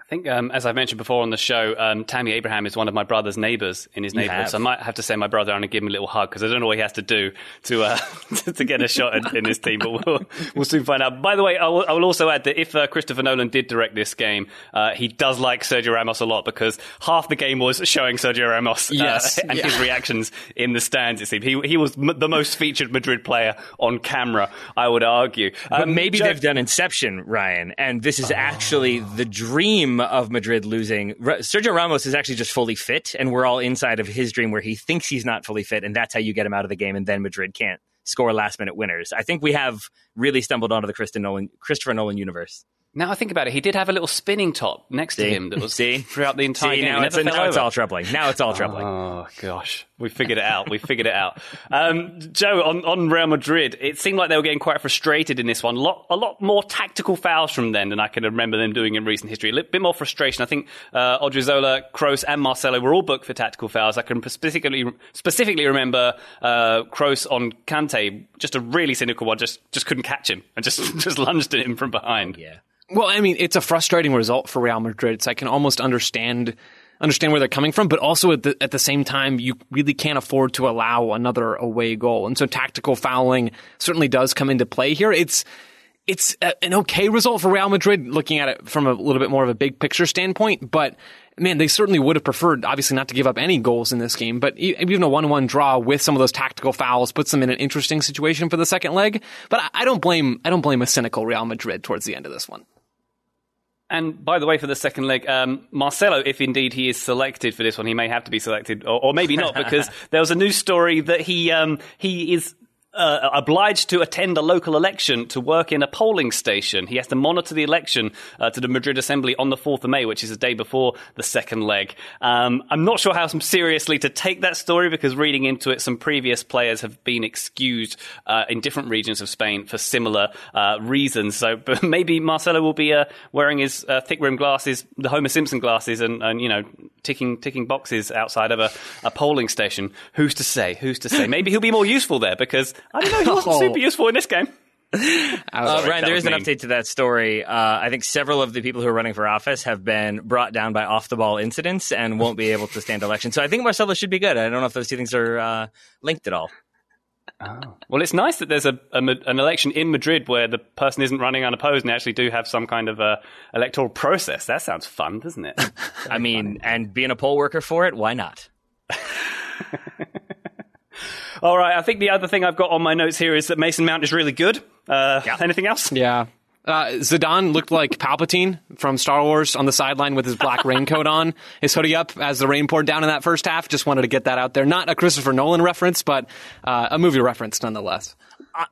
Speaker 1: I think, um, as I've mentioned before on the show, um, Tammy Abraham is one of my brother's neighbours in his neighbourhood. So I might have to send my brother down and give him a little hug because I don't know what he has to do to uh, to get a shot in, in, this team. But we'll, we'll soon find out. By the way, I will, I will also add that if uh, Christopher Nolan did direct this game, uh, he does like Sergio Ramos a lot because half the game was showing Sergio Ramos uh, yes, and yeah. his reactions in the stands. It seemed he he was m- the most featured Madrid player on camera. I would argue.
Speaker 2: Um, but maybe they've done Inception, Ryan, and this is oh. actually the dream of Madrid losing. Sergio Ramos is actually just fully fit, and we're all inside of his dream where he thinks he's not fully fit, and that's how you get him out of the game, and then Madrid can't score last minute winners. I think we have really stumbled onto the Nolan, Christopher Nolan universe.
Speaker 1: Now I think about it, he did have a little spinning top next
Speaker 2: See?
Speaker 1: to him that was
Speaker 2: See?
Speaker 1: throughout the entire
Speaker 2: See,
Speaker 1: game.
Speaker 2: Now, it's, now it's, all troubling. Now it's all troubling.
Speaker 1: Oh gosh, we figured it out. We figured it out. Um, Joe, on, on Real Madrid, it seemed like they were getting quite frustrated in this one. A lot, a lot more tactical fouls from them than I can remember them doing in recent history. A little bit more frustration. I think uh, Odriozola, Kroos, and Marcelo were all booked for tactical fouls. I can specifically specifically remember uh, Kroos on Kante, just a really cynical one. Just just couldn't catch him and just just lunged at him from behind.
Speaker 2: Yeah.
Speaker 3: Well, I mean, it's a frustrating result for Real Madrid. So I can almost understand understand where they're coming from, but also at the, at the same time, you really can't afford to allow another away goal. And so tactical fouling certainly does come into play here. It's, it's a, an okay result for Real Madrid looking at it from a little bit more of a big picture standpoint, but man, they certainly would have preferred, obviously, not to give up any goals in this game, but even a 1-1 draw with some of those tactical fouls puts them in an interesting situation for the second leg. But I don't blame, I don't blame a cynical Real Madrid towards the end of this one.
Speaker 1: And by the way, for the second leg, um, Marcelo, if indeed he is selected for this one, he may have to be selected, or, or maybe not, because there was a news story that he um, he is uh, obliged to attend a local election to work in a polling station. He has to monitor the election uh, to the Madrid Assembly on the 4th of May, which is the day before the second leg. Um, I'm not sure how seriously to take that story because reading into it, some previous players have been excused uh, in different regions of Spain for similar uh, reasons. So maybe Marcelo will be uh, wearing his uh, thick rimmed glasses, the Homer Simpson glasses, and, and you know ticking ticking boxes outside of a, a polling station. Who's to say? Who's to say? Maybe he'll be more useful there because I don't know. He wasn't oh. super useful in this game.
Speaker 2: Uh, Ryan, there is an update to that story. Uh, I think several of the people who are running for office have been brought down by off the ball incidents and won't be able to stand election. So I think Marcelo should be good. I don't know if those two things are uh, linked at all.
Speaker 1: Oh. Well, it's nice that there's a, a, an election in Madrid where the person isn't running unopposed and actually do have some kind of a electoral process. That sounds fun, doesn't it?
Speaker 2: I mean, and being a poll worker for it, why not?
Speaker 1: All right. I think the other thing I've got on my notes here is that Mason Mount is really good. Uh, yeah. Anything else?
Speaker 3: Yeah. Uh, Zidane looked like Palpatine from Star Wars on the sideline with his black raincoat on, his hoodie up as the rain poured down in that first half. Just wanted to get that out there. Not a Christopher Nolan reference, but uh, a movie reference nonetheless.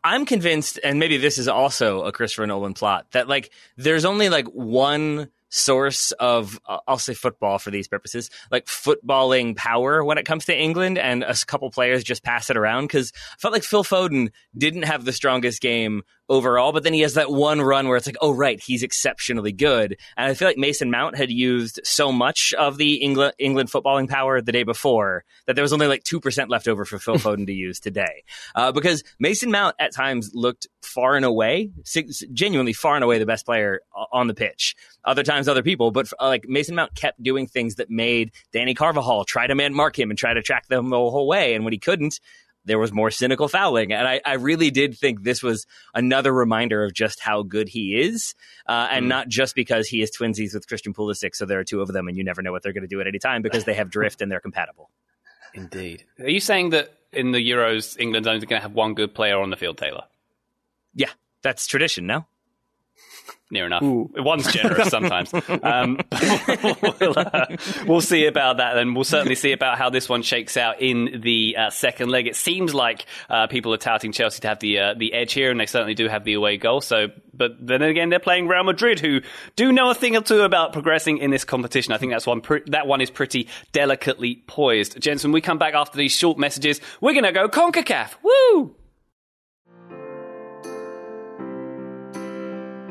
Speaker 2: I'm convinced, and maybe this is also a Christopher Nolan plot, that like there's only like one source of uh, I'll say football for these purposes, like footballing power when it comes to England, and a couple players just pass it around because I felt like Phil Foden didn't have the strongest game overall, but then he has that one run where it's like, oh right, he's exceptionally good. And I feel like Mason Mount had used so much of the England England footballing power the day before that there was only like two percent left over for Phil Foden to use today, uh, because Mason Mount at times looked far and away, genuinely far and away the best player on the pitch. Other times, other people, but uh, like Mason Mount kept doing things that made Dani Carvajal try to man mark him and try to track them the whole way, and when he couldn't, there was more cynical fouling. And I, I, really did think this was another reminder of just how good he is. Uh, and mm. not just because he is twinsies with Christian Pulisic. So there are two of them and you never know what they're going to do at any time because they have drift and they're compatible.
Speaker 1: Indeed. Are you saying that in the Euros, England's only going to have one good player on the field, Taylor?
Speaker 2: Yeah, that's tradition, no?
Speaker 1: Near enough. Ooh. One's generous sometimes. um, we'll, uh, we'll, see about that, and we'll certainly see about how this one shakes out in the uh, second leg. It seems like uh, people are touting Chelsea to have the uh, the edge here, and they certainly do have the away goal. So, but then again, they're playing Real Madrid, who do know a thing or two about progressing in this competition. I think that's one. Pre- that one is pretty delicately poised. Gents, when we come back after these short messages, we're going to go Concacaf. Woo!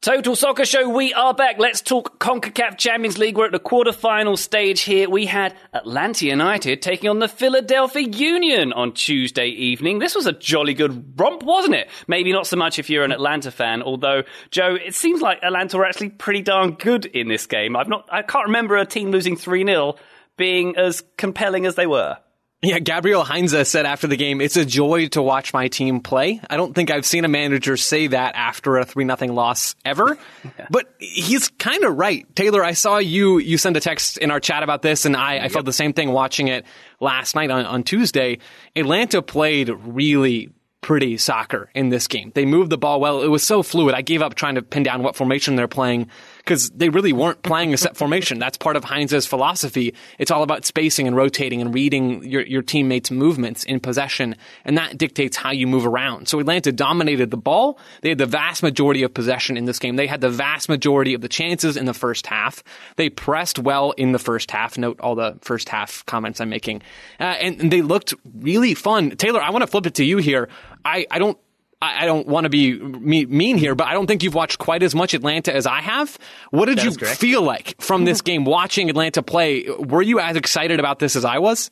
Speaker 1: Total Soccer Show, we are back. Let's talk CONCACAF Champions League. We're at the quarterfinal stage here. We had Atlanta United taking on the Philadelphia Union on Tuesday evening. This was a jolly good romp, wasn't it? Maybe not so much if you're an Atlanta fan, although, Joe, it seems like Atlanta were actually pretty darn good in this game. I've not, I can't remember a team losing 3 0 being as compelling as they were.
Speaker 3: Yeah, Gabriel Heinze said after the game, it's a joy to watch my team play. I don't think I've seen a manager say that after a 3 nothing loss ever. Yeah. But he's kind of right. Taylor, I saw you, you send a text in our chat about this and I, I felt the same thing watching it last night on, on Tuesday. Atlanta played really pretty soccer in this game. They moved the ball well. It was so fluid. I gave up trying to pin down what formation they're playing because they really weren't playing a set formation. That's part of Heinze's philosophy. It's all about spacing and rotating and reading your, your teammates' movements in possession, and that dictates how you move around. So Atlanta dominated the ball. They had the vast majority of possession in this game. They had the vast majority of the chances in the first half. They pressed well in the first half. Note all the first half comments I'm making. Uh, and, and they looked really fun. Taylor, I want to flip it to you here. I, I don't I don't want to be mean here, but I don't think you've watched quite as much Atlanta as I have. What did you feel like from this game watching Atlanta play? Were you as excited about this as I was?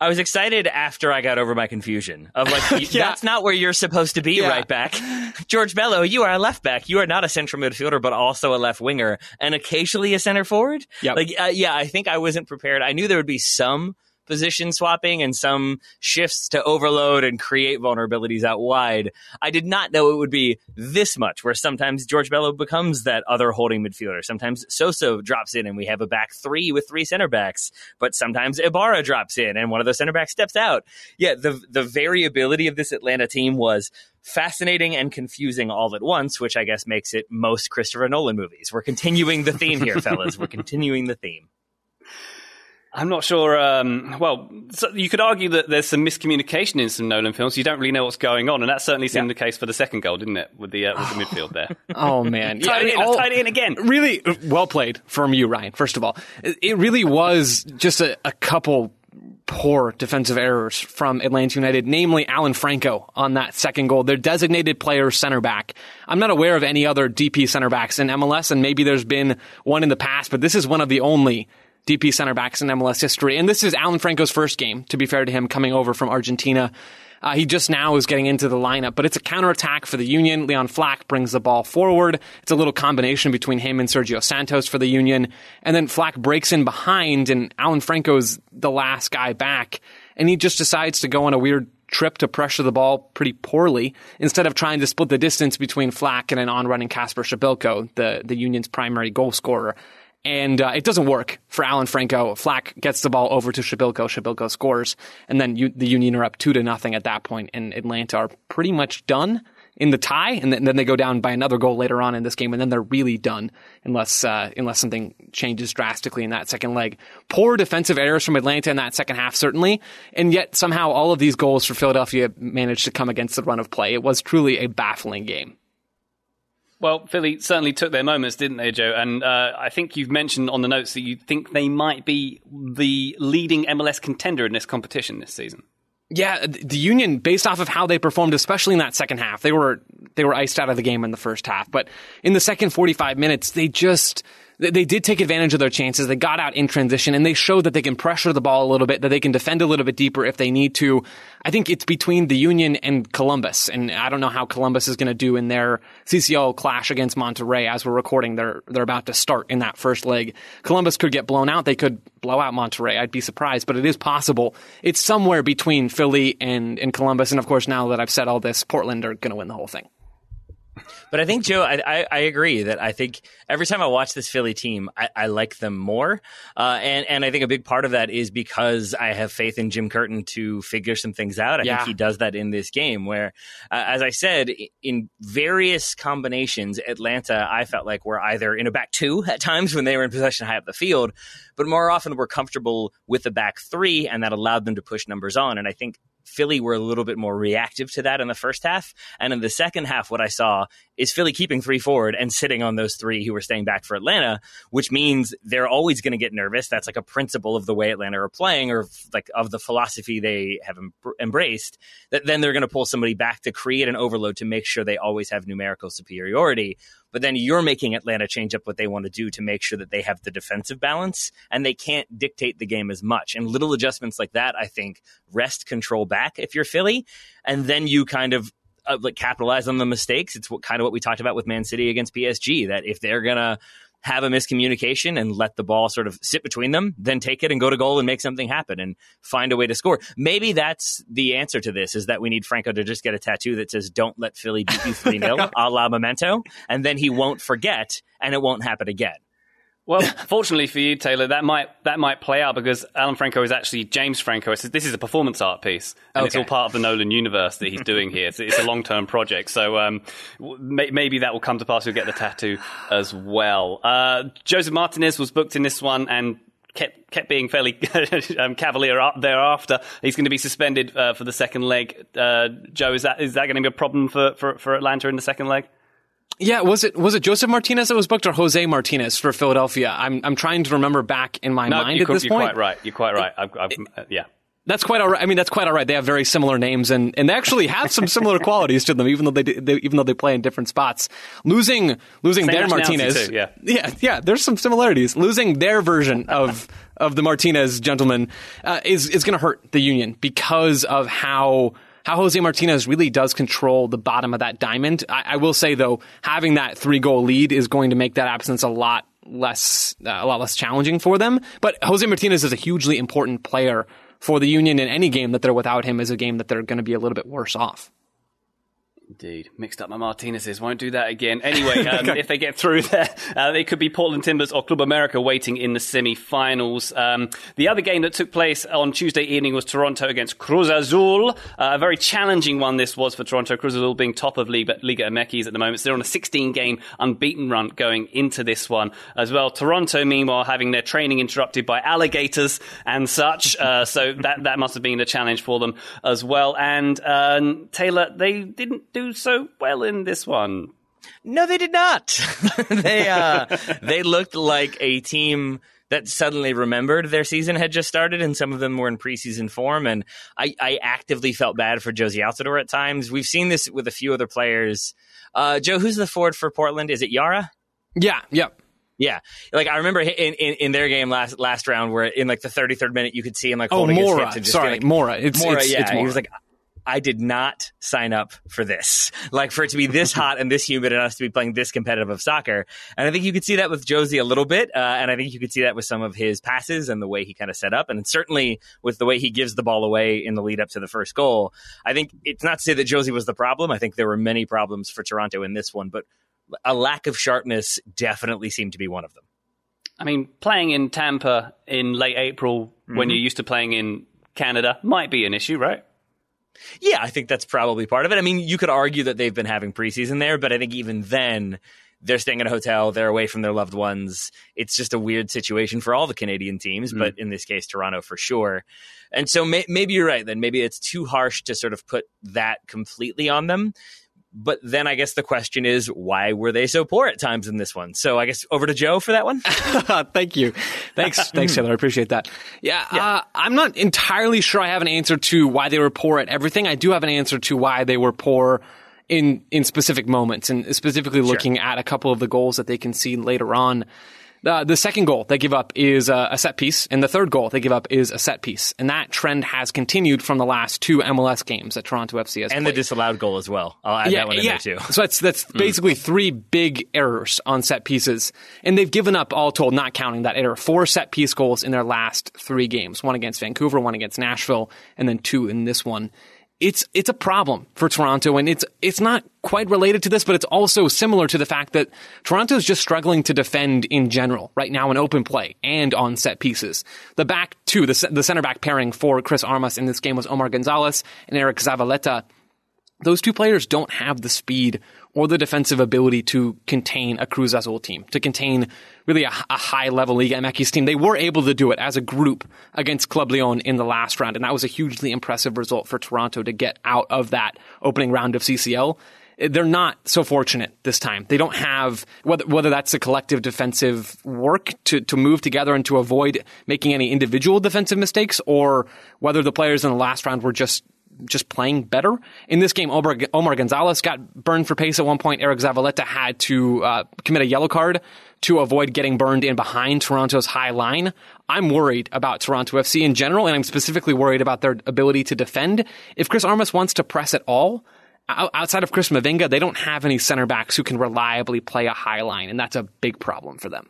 Speaker 2: I was excited after I got over my confusion of like, yeah. that's not where you're supposed to be yeah. right back. George Bello, you are a left back. You are not a central midfielder, but also a left winger and occasionally a center forward.
Speaker 3: Yep.
Speaker 2: Like, uh, yeah, I think I wasn't prepared. I knew there would be some position swapping and some shifts to overload and create vulnerabilities out wide. I did not know it would be this much, where sometimes George Bello becomes that other holding midfielder. Sometimes Soso drops in and we have a back three with three center backs, but sometimes Ibarra drops in and one of those center backs steps out. Yeah, the the variability of this Atlanta team was fascinating and confusing all at once, which I guess makes it most Christopher Nolan movies. We're continuing the theme here, fellas. We're continuing the theme.
Speaker 1: I'm not sure. Um, well, so you could argue that there's some miscommunication in some Nolan films. You don't really know what's going on, and that certainly seemed yeah. the case for the second goal, didn't it? With the uh, with the midfield there.
Speaker 3: oh man,
Speaker 1: tied, yeah, it in, all, tied it in again.
Speaker 3: Really well played from you, Ryan. First of all, it really was just a, a couple poor defensive errors from Atlanta United, namely Alan Franco on that second goal. Their designated player center back. I'm not aware of any other DP center backs in MLS, and maybe there's been one in the past, but this is one of the only DP center backs in MLS history. And this is Alan Franco's first game, to be fair to him, coming over from Argentina. Uh, he just now is getting into the lineup, but it's a counterattack for the Union. Leon Flach brings the ball forward. It's a little combination between him and Sergio Santos for the Union. And then Flach breaks in behind, and Alan Franco's the last guy back. And he just decides to go on a weird trip to pressure the ball pretty poorly instead of trying to split the distance between Flach and an on-running Kacper Przybyłko, the, the Union's primary goal scorer and uh, it doesn't work for Alan Franco. Flach gets the ball over to Przybyłko. Przybyłko scores, and then you, the Union are up two to nothing at that point, and Atlanta are pretty much done in the tie, and then they go down by another goal later on in this game, and then they're really done unless uh, unless something changes drastically in that second leg. Poor defensive errors from Atlanta in that second half, certainly, and yet somehow all of these goals for Philadelphia managed to come against the run of play. It was truly a baffling game.
Speaker 1: Well, Philly certainly took their moments, didn't they, Joe? And uh, I think you've mentioned on the notes that you think they might be the leading MLS contender in this competition this season.
Speaker 3: Yeah, the Union, based off of how they performed, especially in that second half, they were they were iced out of the game in the first half. But in the second forty five minutes, they just they did take advantage of their chances. They got out in transition and they showed that they can pressure the ball a little bit, that they can defend a little bit deeper if they need to. I think it's between the Union and Columbus. And I don't know how Columbus is going to do in their CCL clash against Monterrey. As we're recording, they're, they're about to start in that first leg. Columbus could get blown out. They could blow out Monterrey. I'd be surprised, but it is possible. It's somewhere between Philly and, and Columbus. And of course, now that I've said all this, Portland are going to win the whole thing.
Speaker 2: But I think Joe, I, I, I, agree that I think every time I watch this Philly team, I, I like them more, uh, and and I think a big part of that is because I have faith in Jim Curtin to figure some things out. I yeah. think he does that in this game. Where, uh, as I said, in various combinations, Atlanta I felt like were either in a back two at times when they were in possession high up the field, but more often were comfortable with the back three, and that allowed them to push numbers on. And I think Philly were a little bit more reactive to that in the first half. And in the second half, what I saw is Philly keeping three forward and sitting on those three who were staying back for Atlanta, which means they're always going to get nervous. That's like a principle of the way Atlanta are playing or like of the philosophy they have em- embraced. That then they're going to pull somebody back to create an overload to make sure they always have numerical superiority. But then you're making Atlanta change up what they want to do to make sure that they have the defensive balance and they can't dictate the game as much. And little adjustments like that, I think, rest control back if you're Philly. And then you kind of uh, like capitalize on the mistakes. It's what kind of what we talked about with Man City against PSG. That if they're gonna have a miscommunication and let the ball sort of sit between them, then take it and go to goal and make something happen and find a way to score. Maybe that's the answer to this is that we need Franco to just get a tattoo that says, don't let Philly beat you 3 0, a la memento. And then he won't forget and it won't happen again.
Speaker 1: Well, fortunately for you, Taylor, that might that might play out because Alan Franco is actually James Franco. So This is a performance art piece, and okay. it's all part of the Nolan universe that he's doing here. It's, it's a long term project, so um, maybe that will come to pass. You'll get the tattoo as well. Uh, Josef Martinez was booked in this one and kept kept being fairly um, cavalier thereafter. He's going to be suspended uh, for the second leg. Uh, Joe, is that is that going to be a problem for, for, for Atlanta in the second leg?
Speaker 3: Yeah, was it was it Josef Martinez that was booked or Jose Martinez for Philadelphia? I'm I'm trying to remember back in my no, mind at this
Speaker 1: you're
Speaker 3: point.
Speaker 1: You're quite right. You're quite right. I've, I've, uh, yeah.
Speaker 3: That's quite all right. I mean, that's quite all right. They have very similar names, and, and they actually have some similar qualities to them, even though they, they, even though they play in different spots. Losing losing Same their Martinez,
Speaker 1: too, yeah,
Speaker 3: yeah, yeah. There's some similarities. Losing their version of of the Martinez gentleman uh, is is going to hurt the Union because of how how Jose Martinez really does control the bottom of that diamond. I, I will say though, having that three goal lead is going to make that absence a lot less uh, a lot less challenging for them. But Jose Martinez is a hugely important player for the Union in any game that they're without him is a game that they're going to be a little bit worse off.
Speaker 1: Indeed. Mixed up my Martinez's. Won't do that again. Anyway, um, if they get through there, uh, it could be Portland Timbers or Club America waiting in the semi finals. Um, the other game that took place on Tuesday evening was Toronto against Cruz Azul. Uh, a very challenging one this was for Toronto. Cruz Azul being top of Liga, Liga MX at the moment. So they're on a 16 game unbeaten run going into this one as well. Toronto, meanwhile, having their training interrupted by alligators and such. Uh, so that, that must have been a challenge for them as well. And uh, Taylor, they didn't do so well in this one.
Speaker 2: No, they did not. they uh, they looked like a team that suddenly remembered their season had just started, and some of them were in preseason form. And I, I actively felt bad for Jozy Altidore at times. We've seen this with a few other players. Uh, Joe, who's the forward for Portland? Is it Yara?
Speaker 3: Yeah, yep.
Speaker 2: Yeah, like I remember in, in, in, their game last last round, where in like the thirty third minute, you could see him like
Speaker 3: oh Mora,
Speaker 2: his
Speaker 3: sorry,
Speaker 2: like,
Speaker 3: Mora, it's
Speaker 2: Mora,
Speaker 3: it's,
Speaker 2: yeah,
Speaker 3: it's Mora.
Speaker 2: he was like I did not sign up for this. Like for it to be this hot and this humid and us to be playing this competitive of soccer. And I think you could see that with Jozy a little bit. Uh, and I think you could see that with some of his passes and the way he kind of set up. And certainly with the way he gives the ball away in the lead up to the first goal. I think it's not to say that Jozy was the problem. I think there were many problems for Toronto in this one, but a lack of sharpness definitely seemed to be one of them.
Speaker 1: I mean, playing in Tampa in late April mm-hmm. when you're used to playing in Canada might be an issue, right?
Speaker 2: Yeah, I think that's probably part of it. I mean, you could argue that they've been having preseason there, but I think even then, they're staying at a hotel, they're away from their loved ones. It's just a weird situation for all the Canadian teams, mm. but in this case, Toronto for sure. And so may- maybe you're right then. Maybe it's too harsh to sort of put that completely on them. But then I guess the question is, why were they so poor at times in this one? So I guess over to Joe for that one.
Speaker 3: Thank you. Thanks. Thanks, Taylor. I appreciate that. Yeah. yeah. Uh, I'm not entirely sure I have an answer to why they were poor at everything. I do have an answer to why they were poor in, in specific moments and specifically looking sure. at a couple of the goals that they can see later on. Uh, the second goal they give up is a, a, set piece, and the third goal they give up is a set piece, and that trend has continued from the last two MLS games that Toronto FC has.
Speaker 2: And
Speaker 3: played.
Speaker 2: the disallowed goal as well. I'll add yeah, that one in
Speaker 3: yeah.
Speaker 2: there too.
Speaker 3: So that's that's mm. basically three big errors on set pieces, and they've given up all told, not counting that error, four set piece goals in their last three games: one against Vancouver, one against Nashville, and then two in this one. It's it's a problem for Toronto, and it's it's not quite related to this, but it's also similar to the fact that Toronto is just struggling to defend in general right now in open play and on set pieces. The back two, the the center back pairing for Chris Armas in this game was Omar Gonzalez and Eriq Zavaleta. Those two players don't have the speed or the defensive ability to contain a Cruz Azul team, to contain really a, a high level Liga MX team. They were able to do it as a group against Club Leon in the last round, and that was a hugely impressive result for Toronto to get out of that opening round of CCL. They're not so fortunate this time. They don't have whether whether that's a collective defensive work to to move together and to avoid making any individual defensive mistakes, or whether the players in the last round were just just playing better. In this game, Omar, Omar Gonzalez got burned for pace at one point. Eriq Zavaleta had to uh, commit a yellow card to avoid getting burned in behind Toronto's high line. I'm worried about Toronto FC in general, and I'm specifically worried about their ability to defend. If Chris Armas wants to press at all, outside of Chris Mavinga, they don't have any center backs who can reliably play a high line, and that's a big problem for them.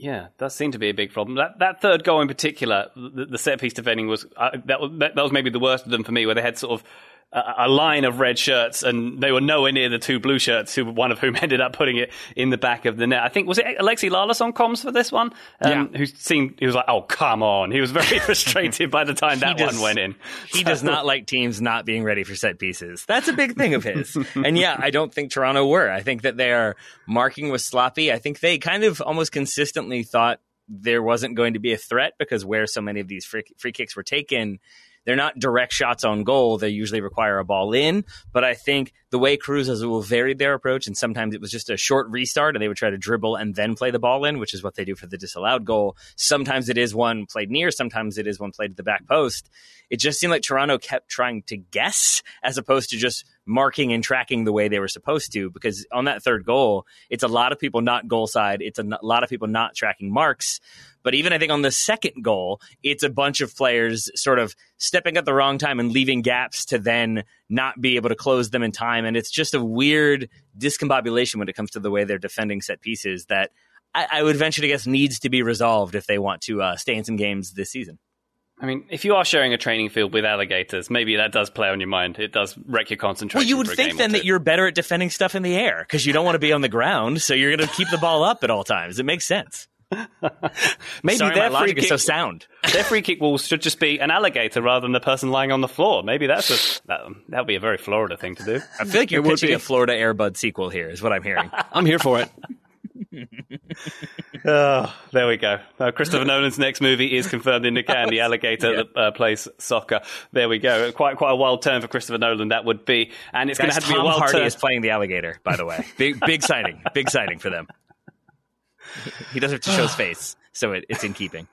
Speaker 1: Yeah, that seemed to be a big problem. That that third goal in particular, the, the set piece defending was uh, that, was that, that was maybe the worst of them for me, where they had sort of a, line of red shirts, and they were nowhere near the two blue shirts. Who one of whom ended up putting it in the back of the net. I think was it Alexi Lalas on comms for this one, um, yeah. who seemed he was like, "Oh come on!" He was very frustrated by the time that does, one went in.
Speaker 2: He so. does not like teams not being ready for set pieces. That's a big thing of his. and yeah, I don't think Toronto were. I think that their marking was sloppy. I think they kind of almost consistently thought there wasn't going to be a threat because where so many of these free, free kicks were taken they're not direct shots on goal. They usually require a ball in. But I think the way Cruz Azul varied their approach, and sometimes it was just a short restart and they would try to dribble and then play the ball in, which is what they do for the disallowed goal. Sometimes it is one played near, sometimes it is one played to the back post. It just seemed like Toronto kept trying to guess as opposed to just marking and tracking the way they were supposed to. Because on that third goal, it's a lot of people not goal side, it's a lot of people not tracking marks. But even I think on the second goal, it's a bunch of players sort of stepping at the wrong time and leaving gaps to then not be able to close them in time. And it's just a weird discombobulation when it comes to the way they're defending set pieces that I, I would venture to guess needs to be resolved if they want to uh, stay in some games this season.
Speaker 1: I mean, if you are sharing a training field with alligators, maybe that does play on your mind. It does wreck your concentration.
Speaker 2: Well, you would think then that you're better at defending stuff in the air because you don't want to be on the ground, so you're going to keep the ball up at all times. It makes sense.
Speaker 1: Maybe
Speaker 2: Sorry,
Speaker 1: their
Speaker 2: free
Speaker 1: kick
Speaker 2: is so sound.
Speaker 1: their free kick walls should just be an alligator rather than the person lying on the floor. Maybe that's a that would be a very Florida thing to do.
Speaker 2: I feel like you're pitching a Florida Airbud sequel here. Is what I'm hearing.
Speaker 3: I'm here for it.
Speaker 1: oh, there we go. Uh, Christopher Nolan's next movie is confirmed in the can. The alligator yeah. that uh, plays soccer. There we go. Quite quite a wild turn for Christopher Nolan that would be, and it's going to have to be a wild
Speaker 2: Hardy
Speaker 1: turn.
Speaker 2: is playing the alligator, by the way. Big big sighting. Big signing for them. he doesn't have to show his face, so it, it's in keeping.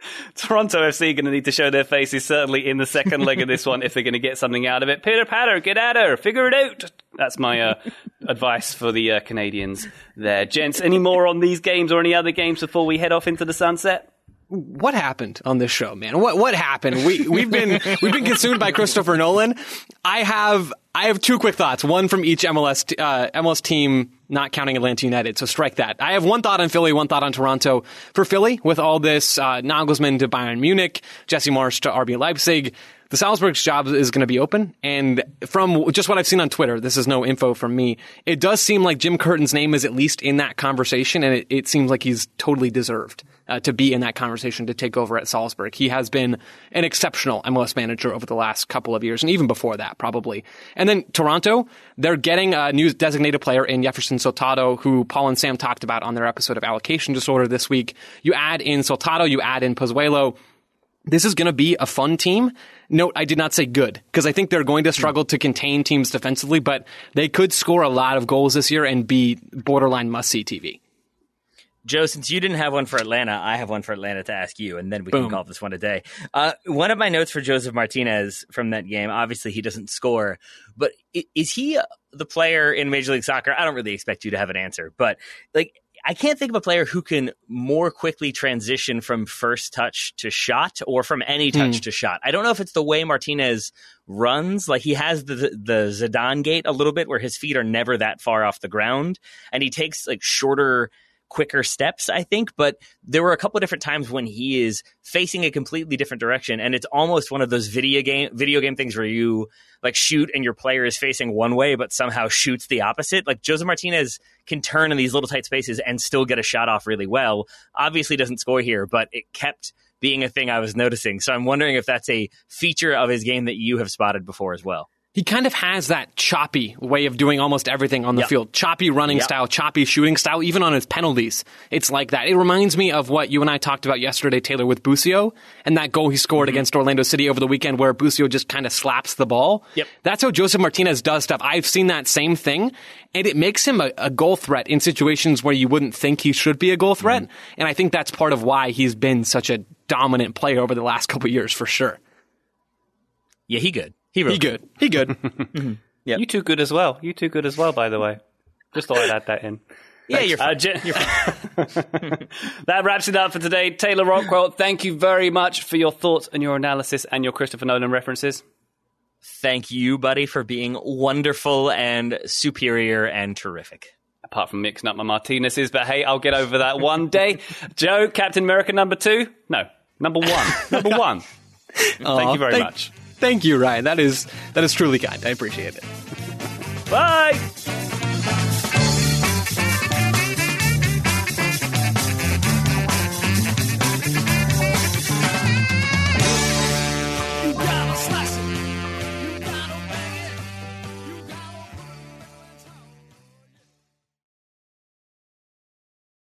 Speaker 1: Toronto FC going to need to show their faces certainly in the second leg of this one if they're going to get something out of it. Pitter patter, get at her, figure it out. That's my uh, advice for the uh, Canadians there. Gents, any more on these games or any other games before we head off into the sunset?
Speaker 3: What happened on this show, man? What what happened? We we've been we've been consumed by Christopher Nolan. I have I have two quick thoughts. One from each MLS uh, MLS team, not counting Atlanta United. So strike that. I have one thought on Philly, one thought on Toronto. For Philly, with all this uh, Nagelsmann to Bayern Munich, Jesse Marsch to RB Leipzig, the Salzburg's job is going to be open. And from just what I've seen on Twitter, this is no info from me. It does seem like Jim Curtin's name is at least in that conversation, and it, it seems like he's totally deserved uh, to be in that conversation to take over at Salzburg. He has been an exceptional MLS manager over the last couple of years, and even before that, probably. And then Toronto, they're getting a new designated player in Jefferson Soteldo, who Paul and Sam talked about on their episode of Allocation Disorder this week. You add in Soteldo, you add in Pozuelo this is going to be a fun team. Note, I did not say good because I think they're going to struggle to contain teams defensively, but they could score a lot of goals this year and be borderline must see TV.
Speaker 2: Joe, since you didn't have one for Atlanta, I have one for Atlanta to ask you, and then we Boom. can call this one a day. Uh, one of my notes for Josef Martinez from that game, obviously he doesn't score, but is he the player in Major League Soccer? I don't really expect you to have an answer, but like I can't think of a player who can more quickly transition from first touch to shot or from any touch mm. to shot. I don't know if it's the way Martinez runs. Like he has the the Zidane gait a little bit where his feet are never that far off the ground and he takes like shorter quicker steps, I think. But there were a couple of different times when he is facing a completely different direction, and it's almost one of those video game video game things where you like shoot and your player is facing one way, but somehow shoots the opposite. Like Jose Martinez can turn in these little tight spaces and still get a shot off really well. Obviously, doesn't score here, but it kept being a thing I was noticing. So I'm wondering if that's a feature of his game that you have spotted before as well
Speaker 3: he kind of has that choppy way of doing almost everything on the yep. field. Choppy running yep. style, choppy shooting style, even on his penalties. It's like that. It reminds me of what you and I talked about yesterday, Taylor, with Busio and that goal he scored mm-hmm. against Orlando City over the weekend where Busio just kind of slaps the ball.
Speaker 2: Yep.
Speaker 3: That's how Josef Martinez does stuff. I've seen that same thing and it makes him a, a goal threat in situations where you wouldn't think he should be a goal threat. Mm-hmm. And I think that's part of why he's been such a dominant player over the last couple years for sure.
Speaker 2: Yeah, he good.
Speaker 3: He, he good. He good.
Speaker 1: mm-hmm. You two good as well. You two good as well, by the way. Just thought I'd add that in.
Speaker 2: Yeah, you're fine. Uh, J- you're
Speaker 1: fine. that wraps it up for today. Taylor Rockwell, thank you very much for your thoughts and your analysis and your Christopher Nolan references.
Speaker 2: Thank you, buddy, for being wonderful and superior and terrific.
Speaker 1: Apart from mixing up my Martinez's, but hey, I'll get over that one day. Joe, Captain America number two? No, number one. number one. thank you very
Speaker 3: thank-
Speaker 1: much.
Speaker 3: Thank you, Ryan. That is that is truly kind. I appreciate it.
Speaker 1: Bye.